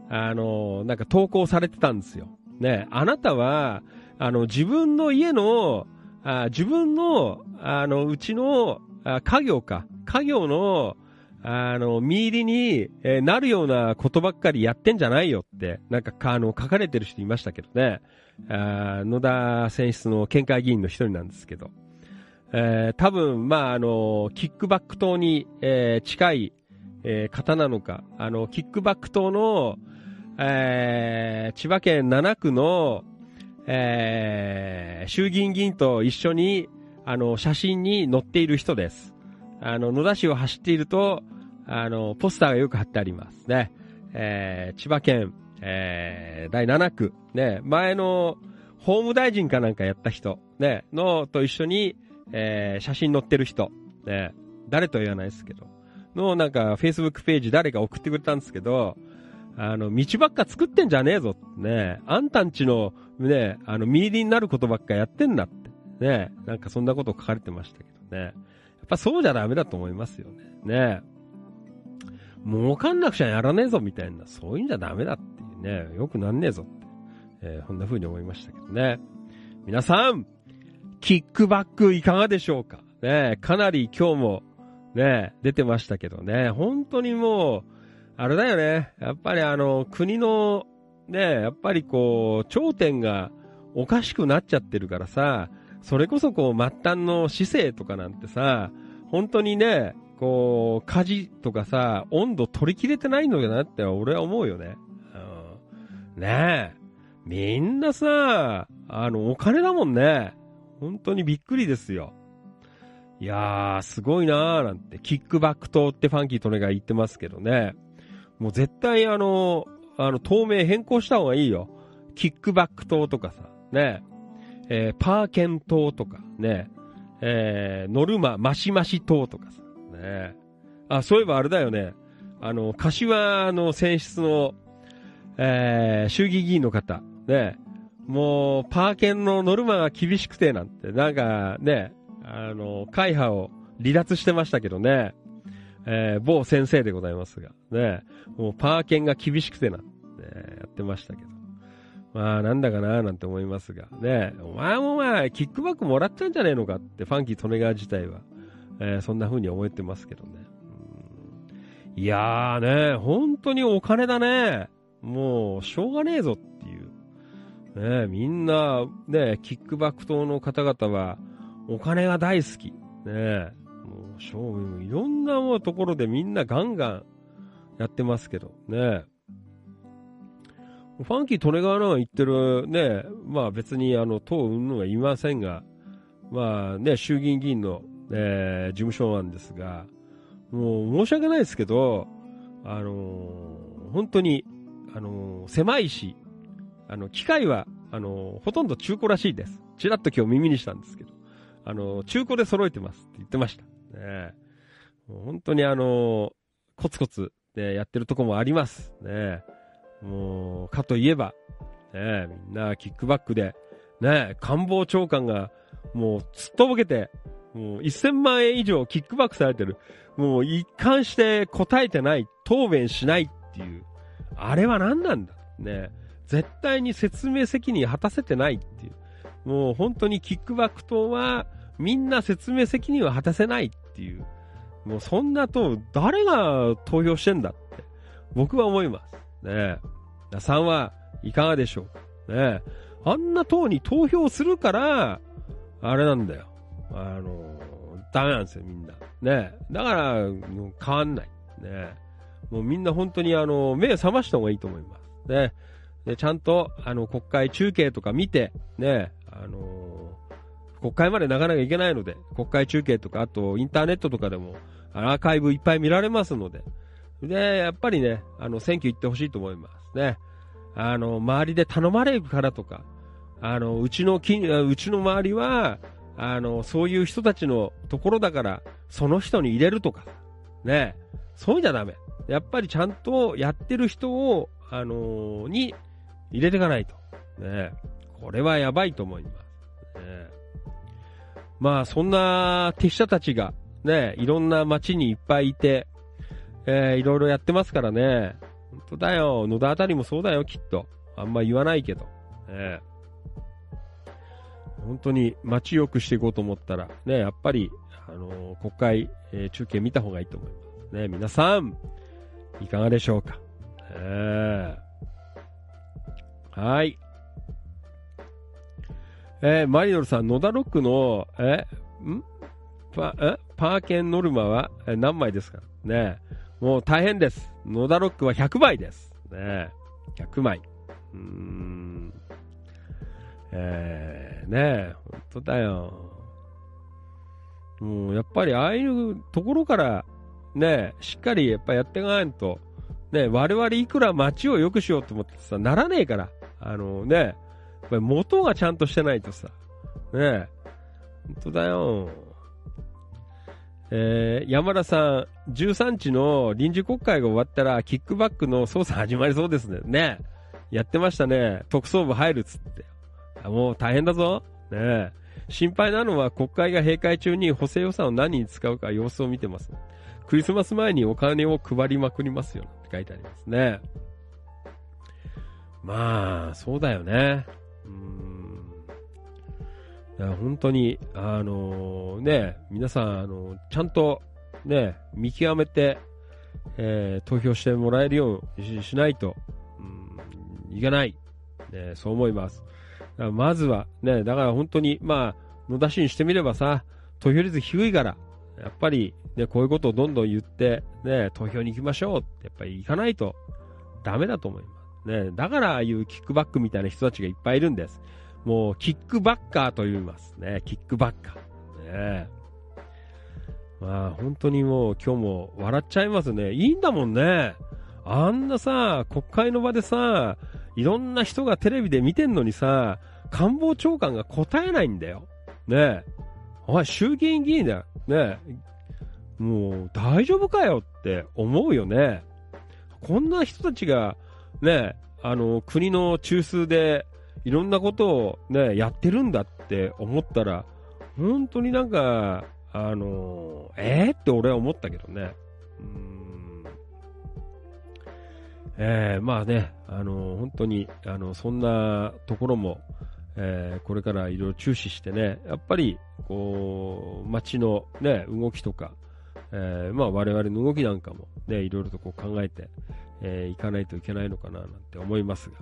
あの、なんか投稿されてたんですよ。ね、あなたは、あの、自分の家の、あ自分の、あの、うちの、あ家業か。家業の、あの、見入りに、えーなるようなことばっかりやってんじゃないよって、なんかか、あの、書かれてる人いましたけどね。あ野田選出の県会議員の一人なんですけど。えー多分、まあ、あの、キックバック党に、えー近い、えー方なのか、あの、キックバック党の、えー千葉県7区の、えー衆議院議員と一緒に、あの、写真に載っている人です。あの、野田市を走っていると、あの、ポスターがよく貼ってありますね。えー千葉県、えー第7区、ね、前の法務大臣かなんかやった人、ね、の、と一緒に、えー写真載ってる人、ね、誰とは言わないですけど、の、なんか、Facebook ページ誰か送ってくれたんですけど、あの、道ばっか作ってんじゃねえぞ。ね、あんたんちの、ね、あの、見入りになることばっかやってんだって、ね、なんかそんなこと書かれてましたけどね。やっぱそうじゃダメだと思いますよね。ね儲かんなくちゃやらねえぞみたいな、そういうんじゃダメだっていうね、よくなんねえぞって、えーこんな風に思いましたけどね。皆さん、キックバックいかがでしょうか？ねかなり今日もね、出てましたけどね、本当にもう、あれだよね、やっぱりあの、国の、ね、やっぱりこう、頂点がおかしくなっちゃってるからさ、それこそこう、末端の市政とかなんてさ、本当にね、こう、火事とかさ、温度取り切れてないのかなって俺は思うよね。うん、ねえ。みんなさ、あの、お金だもんね。本当にびっくりですよ。いやー、すごいなーなんて、キックバック党ってファンキートネが言ってますけどね。もう絶対あの、あの、透明変更した方がいいよ。キックバック党とかさ、ね。えーパーケン党とか、ね。えーノルママシマシ党とかさ、ね。あ、そういえばあれだよね。あの、柏の選出の、えー衆議院議員の方、ね。もう、パーケンのノルマが厳しくてなんて、なんかね、あの、会派を離脱してましたけどね。えー某先生でございますが、ね。もうパーケンが厳しくてなんて、やってましたけど。まあ、なんだかななんて思いますが。ね。お前もまあ、キックバックもらったんじゃねえのかって、ファンキー・トネガー自体は。えーそんな風に思ってますけどね。いやーね、本当にお金だね。もう、しょうがねえぞっていう。ねみんな、ねキックバック党の方々は、お金が大好き。ねもう、しょう、いろんなところでみんなガンガンやってますけど、ねファンキー・トネガーの言ってるね、まあ別にあの、党云々は言いませんが、まあね、衆議院議員の、えー事務所なんですが、もう申し訳ないですけど、あのー本当に、あのー狭いし、あの、機械は、あのほとんど中古らしいです。ちらっと今日耳にしたんですけど、あの中古で揃えてますって言ってました。ねもう本当にあのーコツコツ、ね、やってるとこもあります。ねもう、かといえば、ねみんなキックバックで、ね官房長官が、もう、すっとぼけて、もう、1000万円以上キックバックされてる。もう、一貫して答えてない、答弁しないっていう。あれは何なんだ？ね絶対に説明責任果たせてないっていう。もう本当にキックバック党は、みんな説明責任を果たせないっていう。もうそんな党、誰が投票してんだって、僕は思います。ね皆さんはいかがでしょうか？ねあんな党に投票するから、あれなんだよ。あの、ダメなんですよ、みんな。ねだから、もう変わんない。ねもうみんな本当にあの、目を覚ました方がいいと思います。ねで、ちゃんと、あの、国会中継とか見て、ねあの国会までなかなか行けないので、国会中継とか、あと、インターネットとかでも、アーカイブいっぱい見られますので、で、やっぱりね、あの、選挙行ってほしいと思いますね。あの、周りで頼まれるからとか、あの、うちの近、うちの周りは、あの、そういう人たちのところだから、その人に入れるとか、ね、そういうんじゃダメ。やっぱりちゃんとやってる人を、あのに入れていかないと。ね、これはやばいと思います。ね、まあ、そんな敵者たちが、ね、いろんな街にいっぱいいて、えー、いろいろやってますからね。本当だよ。野田あたりもそうだよ、きっと。あんま言わないけど。ね、本当に街良くしていこうと思ったら、ね、やっぱり、あのー国会、えー中継見た方がいいと思います。ね、皆さん、いかがでしょうか？えーはい。えーマリノルさん、野田ロックの、え、ん？パ、え？パーケンノルマは何枚ですか？ねもう大変です。野田ロックは100枚です。ね100枚。うーん。えー、ねえ、本当だよ。もう、やっぱりああいうところから、ねしっかりやっぱやっていかないと、ね我々いくら街を良くしようと思ってさ、ならねえから。あのね、やっぱり元がちゃんとしてないとさ、ねえ本当だよ。えー、山田さん、13日の臨時国会が終わったら、キックバックの捜査始まりそうですね。ねやってましたね。特捜部入るっつって。もう大変だぞ。ね心配なのは国会が閉会中に補正予算を何に使うか様子を見てます。クリスマス前にお金を配りまくりますよ。って書いてありますね。まあ、そうだよね。うん。本当に、あのね、皆さん、あのちゃんと、ね、見極めて、えー投票してもらえるようにしないと、うん、いけない。ね、そう思います。まずは、ね、だから本当に、まあ、野田市にしてみればさ、投票率低いから、やっぱり、ね、こういうことをどんどん言って、ね、投票に行きましょうって、やっぱり行かないとダメだと思います。ね、だからああいうキックバックみたいな人たちがいっぱいいるんです。もう、キックバッカーと言いますね。キックバッカー。ねまあ、本当にもう今日も笑っちゃいますね。いいんだもんね。あんなさ、国会の場でさ、いろんな人がテレビで見てんのにさ、官房長官が答えないんだよ。ねえ。おい、衆議院議員だよ。ねえ。もう、大丈夫かよって思うよね。こんな人たちが、ねえ、あの、国の中枢で、いろんなことをね、やってるんだって思ったら、本当になんか、あの、えー、って俺は思ったけどね。うんえー、まあね、あの、本当に、あの、そんなところも、えーこれからいろいろ注視してね、やっぱり、こう、街のね、動きとか、えーまあ我々の動きなんかもね、いろいろとこう考えて、えーいかないといけないのかななんて思いますが。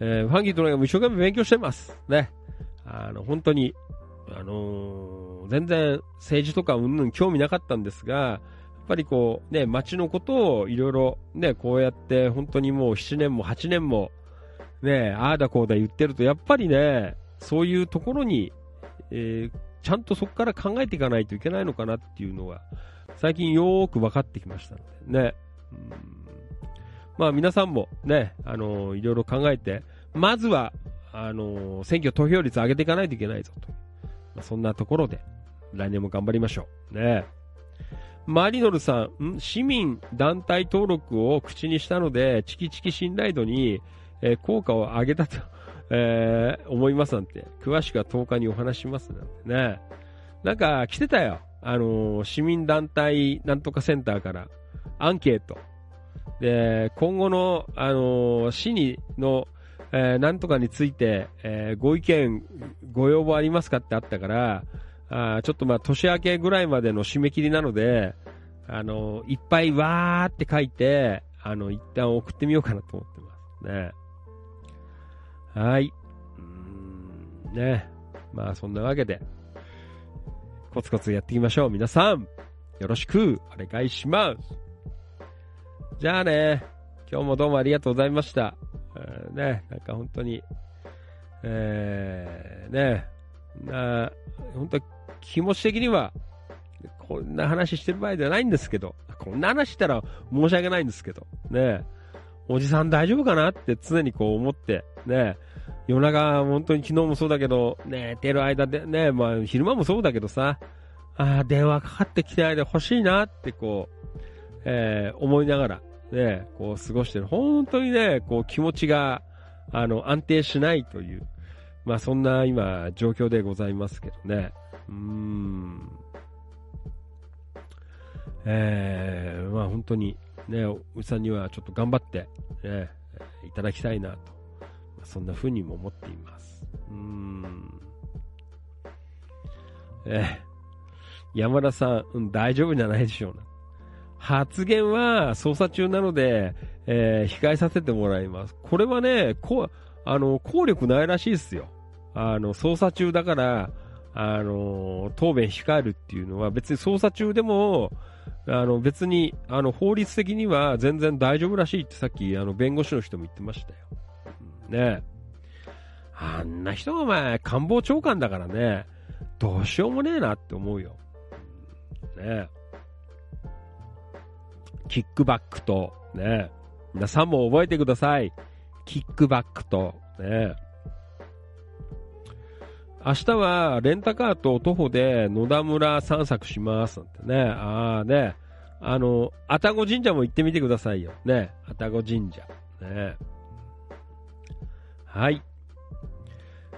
えーファンキーとね、一生懸命勉強してます。ね。あの、本当に、あのー全然政治とかうんぬん興味なかったんですが、やっぱりこう、ね、街のことをいろいろね、こうやって本当にもう7年も8年も、ね、ああだこうだ言ってると、やっぱりね、そういうところに、えーちゃんとそこから考えていかないといけないのかなっていうのが、最近よーく分かってきましたのでね。うんまあ皆さんもね、あのーいろいろ考えて、まずは、あのー選挙投票率上げていかないといけないぞと。まあ、そんなところで、来年も頑張りましょう。ね。マリノルさん、ん？市民団体登録を口にしたので、チキチキ信頼度に、えー効果を上げたと、えー思いますなんて、詳しくは10日にお話しますなんてね。なんか来てたよ。あのー市民団体なんとかセンターから、アンケート。で、今後の、あのー市にの、えーなんとかについて、えーご意見、ご要望ありますかってあったから、あちょっとまあ年明けぐらいまでの締め切りなので、あのーいっぱいわーって書いて、あの、一旦送ってみようかなと思ってますね。はい。うんね。まあそんなわけで、コツコツやっていきましょう。皆さん、よろしくお願いします。じゃあね、今日もどうもありがとうございました。ね、なんか本当に、えー、ね、な、本当気持ち的には、こんな話してる場合じゃないんですけど、こんな話したら申し訳ないんですけど、ね、おじさん大丈夫かなって常にこう思って、ね、夜中、本当に昨日もそうだけど、寝てる間で、ね、まあ昼間もそうだけどさ、ああ、電話かかってきてないで欲しいなってこう、えー思いながら、ね、こう過ごしてる。本当にね、こう気持ちが、あの、安定しないという、まあそんな今、状況でございますけどね。うーん。えー、まあ本当に、ね、おじさんにはちょっと頑張って、ね、いただきたいなと。そんな風にも思っています。うーん。えー山田さん、うん、大丈夫じゃないでしょうな。発言は捜査中なので、えー控えさせてもらいます。これはね、こあの、効力ないらしいですよ。あの、捜査中だから、あの、答弁控えるっていうのは別に捜査中でも、あの、別に、あの、法律的には全然大丈夫らしいってさっき、あの、弁護士の人も言ってましたよ。うんねあんな人がお前、官房長官だからね、どうしようもねえなって思うよ。ねえキックバックと、ね皆さんも覚えてください。キックバックと、ね明日はレンタカーと徒歩で野田村散策しますなんてね。ああね。あの、愛宕神社も行ってみてくださいよ。ね。愛宕神社。ね。はい。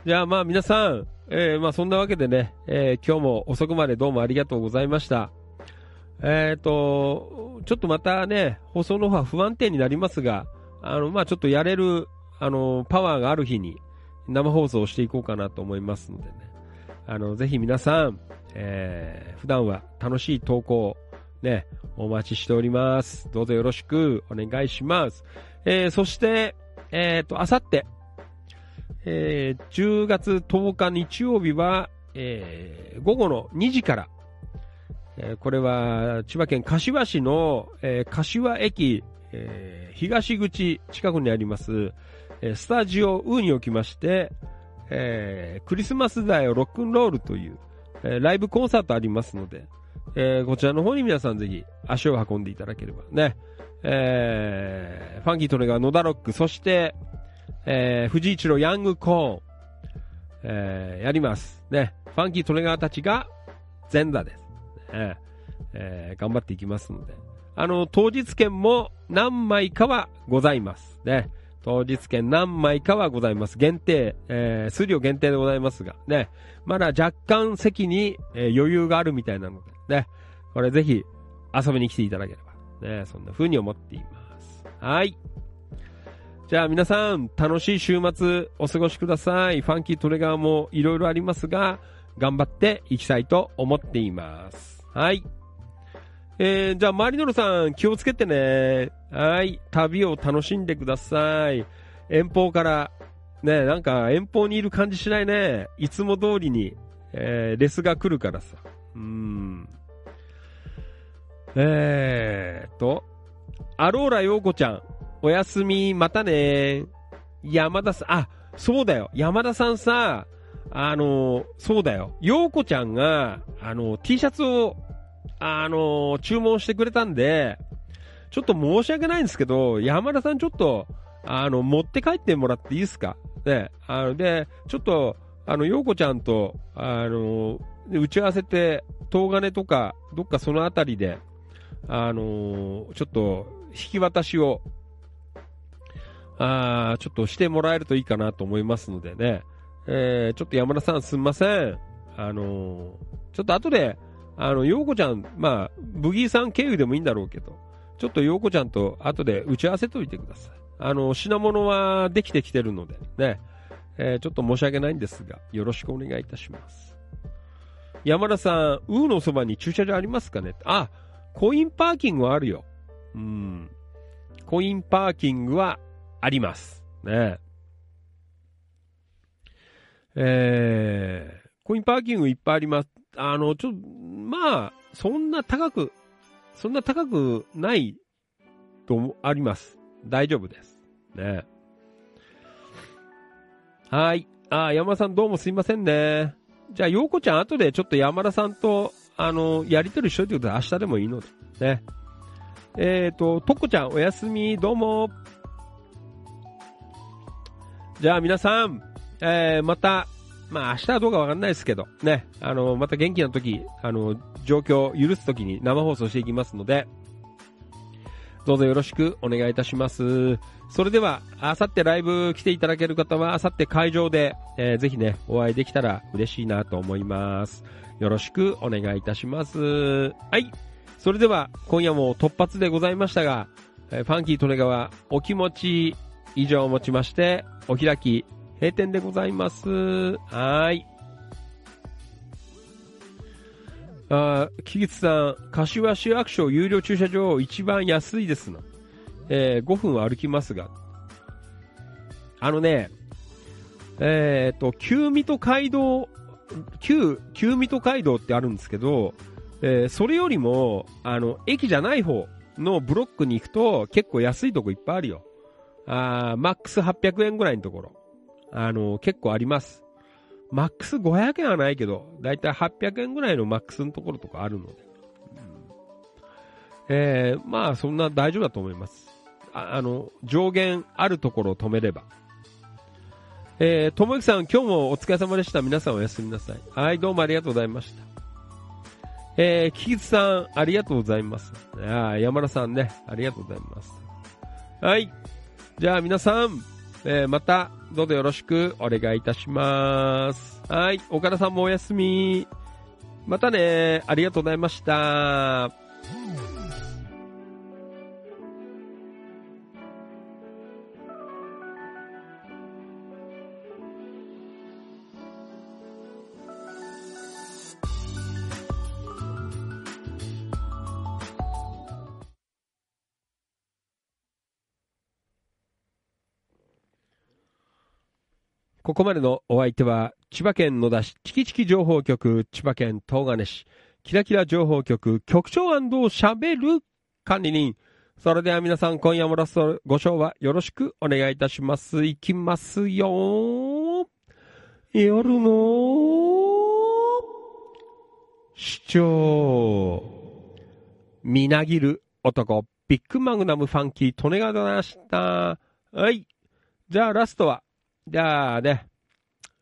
じゃあまあ皆さん、えーまあそんなわけでね、えー今日も遅くまでどうもありがとうございました。えっ、と、ちょっとまたね、放送の方は不安定になりますが、あの、まあちょっとやれる、あの、パワーがある日に生放送をしていこうかなと思いますのでね。あの、ぜひ皆さん、えー普段は楽しい投稿、ね、お待ちしております。どうぞよろしくお願いします。えーそして、えっ、と、あさって、えー10月10日日曜日は、えー午後の2時から、えーこれは千葉県柏市の、えー柏駅、えー東口近くにあります、えースタジオウーにおきまして、えークリスマスだよロックンロールという、えーライブコンサートありますので、えーこちらの方に皆さんぜひ足を運んでいただければね、えーファンキートネガー野田ロック、そして、えー藤一郎ヤングコーン、えーやります。ね。ファンキートレガーたちが前座です。ねえー頑張っていきますので。あの、当日券も何枚かはございます。ね。当日券何枚かはございます。限定、えー数量限定でございますが、ね。まだ若干席に、えー余裕があるみたいなので、ね。これぜひ遊びに来ていただければ、ね。そんな風に思っています。はい。じゃあ皆さん、楽しい週末お過ごしください。ファンキートレガーもいろいろありますが、頑張っていきたいと思っています。はい。えー、じゃあ、マリノルさん、気をつけてね。はい。旅を楽しんでください。遠方から、ね、なんか遠方にいる感じしないね。いつも通りに、えー、レスが来るからさ。うん。えーと、アローラ陽子ちゃん、おやすみ、またね。山田さん、あ、そうだよ。山田さんさ、あの、そうだよ。陽子ちゃんが、あの、T シャツを、あの、注文してくれたんで、ちょっと申し訳ないんですけど、山田さんちょっと、あの、持って帰ってもらっていいですか？ね。あの、で、ちょっと、あの、陽子ちゃんと、あの、打ち合わせて、東金とか、どっかそのあたりで、あのちょっと、引き渡しを、あちょっとしてもらえるといいかなと思いますのでね。えー、ちょっと山田さんすんません。あのーちょっと後で、あの、陽子ちゃん、まあ、ブギーさん経由でもいいんだろうけど、ちょっと陽子ちゃんと後で打ち合わせといてください。あの、品物はできてきてるので、ね。えーちょっと申し訳ないんですが、よろしくお願いいたします。山田さん、ウーのそばに駐車場ありますかね？あ、コインパーキングはあるよ。うん。コインパーキングはあります。ねえー、コインパーキングいっぱいあります。あの、ちょっと、まあ、そんな高く、そんな高くないとあります。大丈夫です。ねはい。あ、山田さんどうもすいませんね。じゃあ、陽子ちゃん後でちょっと山田さんと、あの、やりとりしといてください。明日でもいいので。ね。えっ、ー、と、とこちゃんおやすみ、どうも。じゃあ皆さん、えー、また、まあ明日はどうかわかんないですけど、ね、あの、また元気な時、あの、状況を許す時に生放送していきますので、どうぞよろしくお願いいたします。それでは、あさってライブ来ていただける方は、あさって会場で、えーぜひね、お会いできたら嬉しいなと思います。よろしくお願いいたします。はい。それでは、今夜も突発でございましたが、えーファンキー利根川お気持ち以上をもちまして、お開き、閉店でございます。はーい。あー、木津さん、柏市役所有料駐車場一番安いですの。えー5分歩きますが。あのね、えっ、と、旧水戸街道、旧、旧水戸街道ってあるんですけど、えーそれよりも、あの、駅じゃない方のブロックに行くと結構安いとこいっぱいあるよ。あーマックス800円ぐらいのところ。あの、結構あります。マックス500円はないけど、だいたい800円ぐらいのマックスのところとかあるので。うんえーまあ、そんな大丈夫だと思います。ああの、上限あるところを止めれば。えー、ともゆきさん、今日もお疲れ様でした。皆さんおやすみなさい。はい、どうもありがとうございました。えー、キキツさん、ありがとうございます。あー山田さんね、ありがとうございます。はい。じゃあ皆さん、えーまた、どうぞよろしくお願いいたします。はい。岡田さんもおやすみ。またね。ありがとうございました。ここまでのお相手は、千葉県野田市チキチキ情報局、千葉県東金市、キラキラ情報局、局長喋る管理人。それでは皆さん、今夜もラストご賞はよろしくお願いいたします。いきますよ夜の市長。みなぎる男、ビッグマグナムファンキー、利根川でございました。はい。じゃあラストは、じゃあね、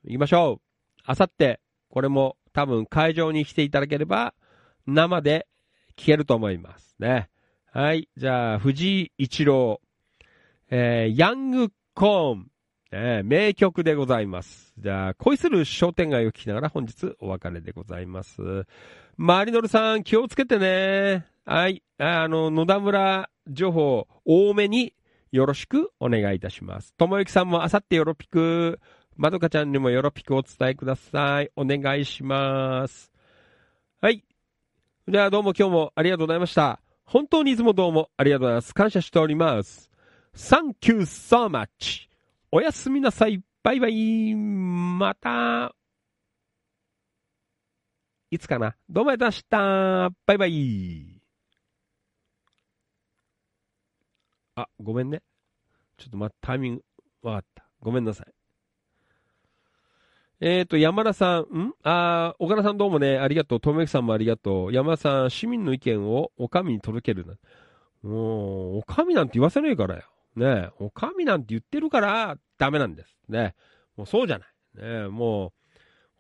行きましょう。あさって、これも多分会場に来ていただければ、生で聞けると思いますね。はい。じゃあ、藤井一郎、えー、ヤングコーン、えー名曲でございます。じゃあ、恋する商店街を聞きながら本日お別れでございます。マリノルさん、気をつけてね。はい。あの、野田村情報多めによろしくお願いいたします。ともゆきさんもあさってよろぴく。まどかちゃんにもよろぴくお伝えください。お願いします。はい。じゃあどうも今日もありがとうございました。本当にいつもどうもありがとうございます。感謝しております。Thank you so much. おやすみなさい。バイバイ。また。いつかなどうもありがとうございました。バイバイ。あ、ごめんね。ちょっと待って、タイミング、わかった。ごめんなさい。えっ、ー、と、山田さん、ん？あ岡田さんどうもね、ありがとう。とめきさんもありがとう。山田さん、市民の意見をお上に届けるな。もう、お上なんて言わせねえからよ。ねお上なんて言ってるから、ダメなんです。ねもうそうじゃない。ねもう、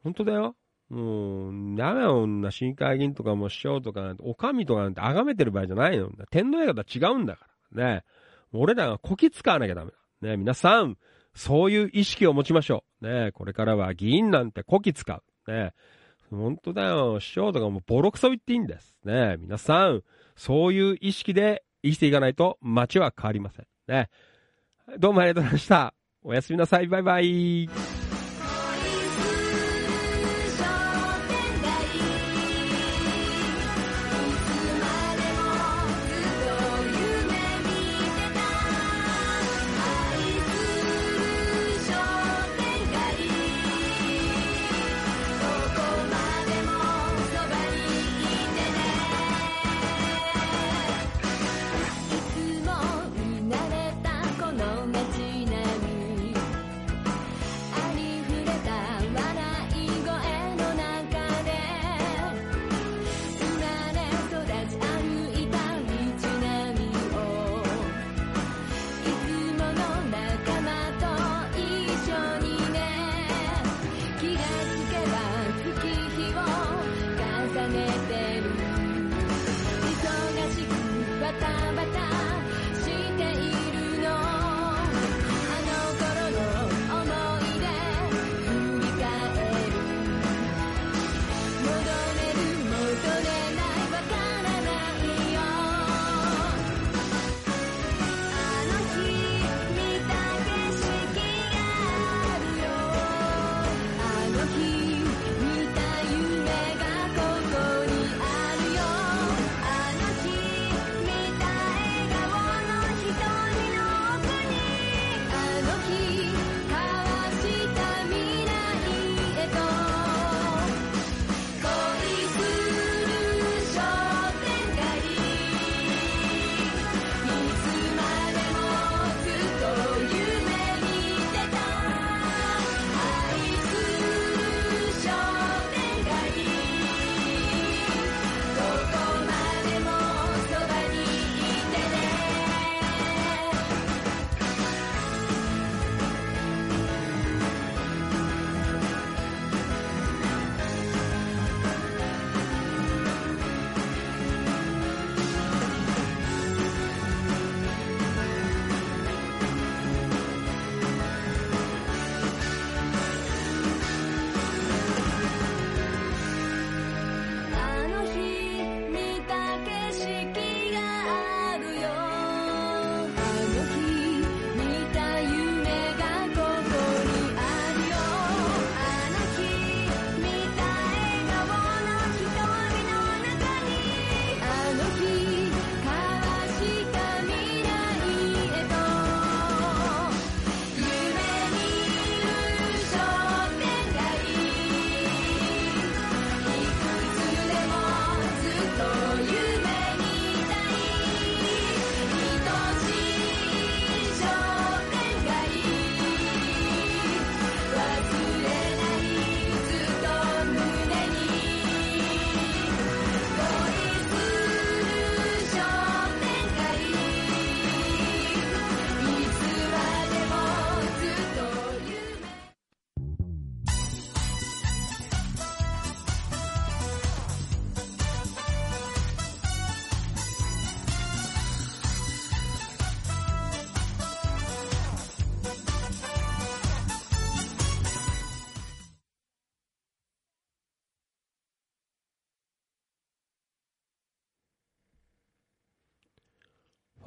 本当だよ。もう、ダメよ、女、市議会議員とかも師匠とかなんて、お上とかなんて崇めてる場合じゃないの。天皇映画とは違うんだから。ねえ俺らがこき使わなきゃダメだ。ね皆さん、そういう意識を持ちましょう。ねこれからは議員なんてこき使う。ね本当だよ。師匠とかもボロクソ言っていいんです。ね皆さん、そういう意識で生きていかないと街は変わりません。ねどうもありがとうございました。おやすみなさい。バイバイ。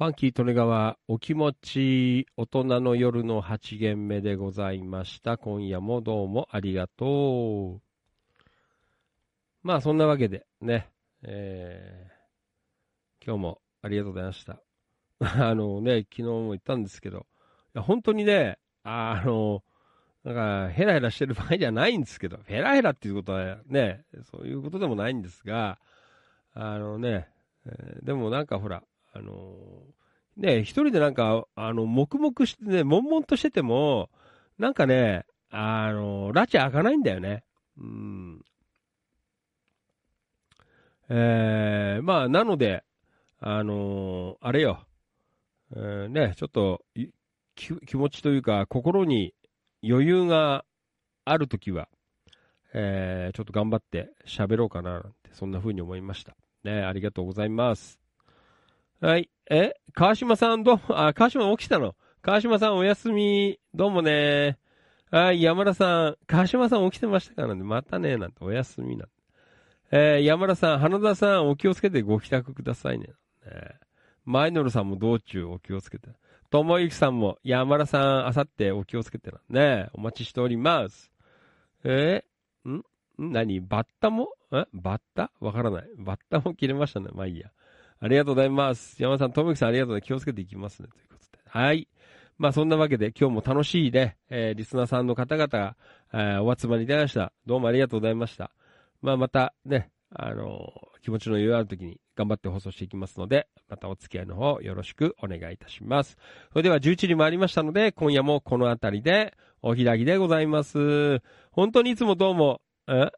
ファンキー利根川、お気持ち、大人の夜の8限目でございました。今夜もどうもありがとう。まあ、そんなわけで、ね、えー、今日もありがとうございました。あのね、昨日も言ったんですけど、いや本当にね、あの、なんか、ヘラヘラしてる場合じゃないんですけど、ヘラヘラっていうことはね、そういうことでもないんですが、あのね、えーでもなんかほら、あのね、一人でなんか、あの、黙々してね、悶々としてても、なんかね、あの、拉致開かないんだよね。うん。えー、まあ、なので、あのあれよ、えーね、ちょっとき気持ちというか、心に余裕があるときは、えーちょっと頑張って喋ろうかな、なんて、そんな風に思いました。ね、ありがとうございます。はい。え川島さんどうも、あ、川島起きたの？川島さんお休み、どうもね。はい、山田さん、川島さん起きてましたからなんで、またね、なんて、お休みなんて。えー山田さん、花田さん、お気をつけてご帰宅くださいね。ねマイノルさんも道中お気をつけて。ともゆきさんも、山田さん、あさってお気をつけてな。ねお待ちしております。えーん？何？バッタも？え？バッタ？わからない。バッタも切れましたね。まあいいや。ありがとうございます。山田さん、ともきさんありがとうね。気をつけていきますね。ということで。はい。まあそんなわけで今日も楽しいね、えーリスナーさんの方々が、えーお集まりいただきました。どうもありがとうございました。まあまたね、あのー気持ちの余裕ある時に頑張って放送していきますので、またお付き合いの方よろしくお願いいたします。それでは11時回りましたので、今夜もこの辺りでお開きでございます。本当にいつもどうも、え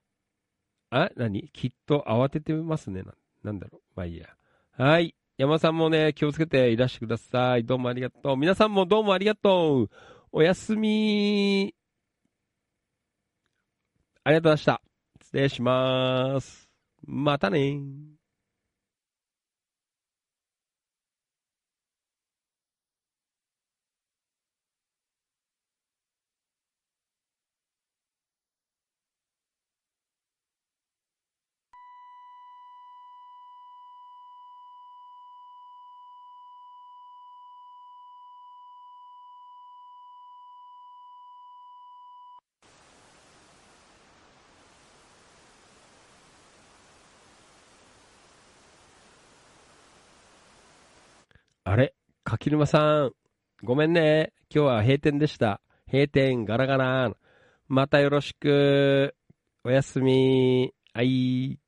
あ何？きっと慌ててますね。ななんだろう。まあいいや。はい。山さんもね、気をつけていらしてください。どうもありがとう。皆さんもどうもありがとう。おやすみ。ありがとうございました。失礼します。またねあれ？柿沼さん。ごめんね。今日は閉店でした。閉店ガラガラ。またよろしく。おやすみ。はい。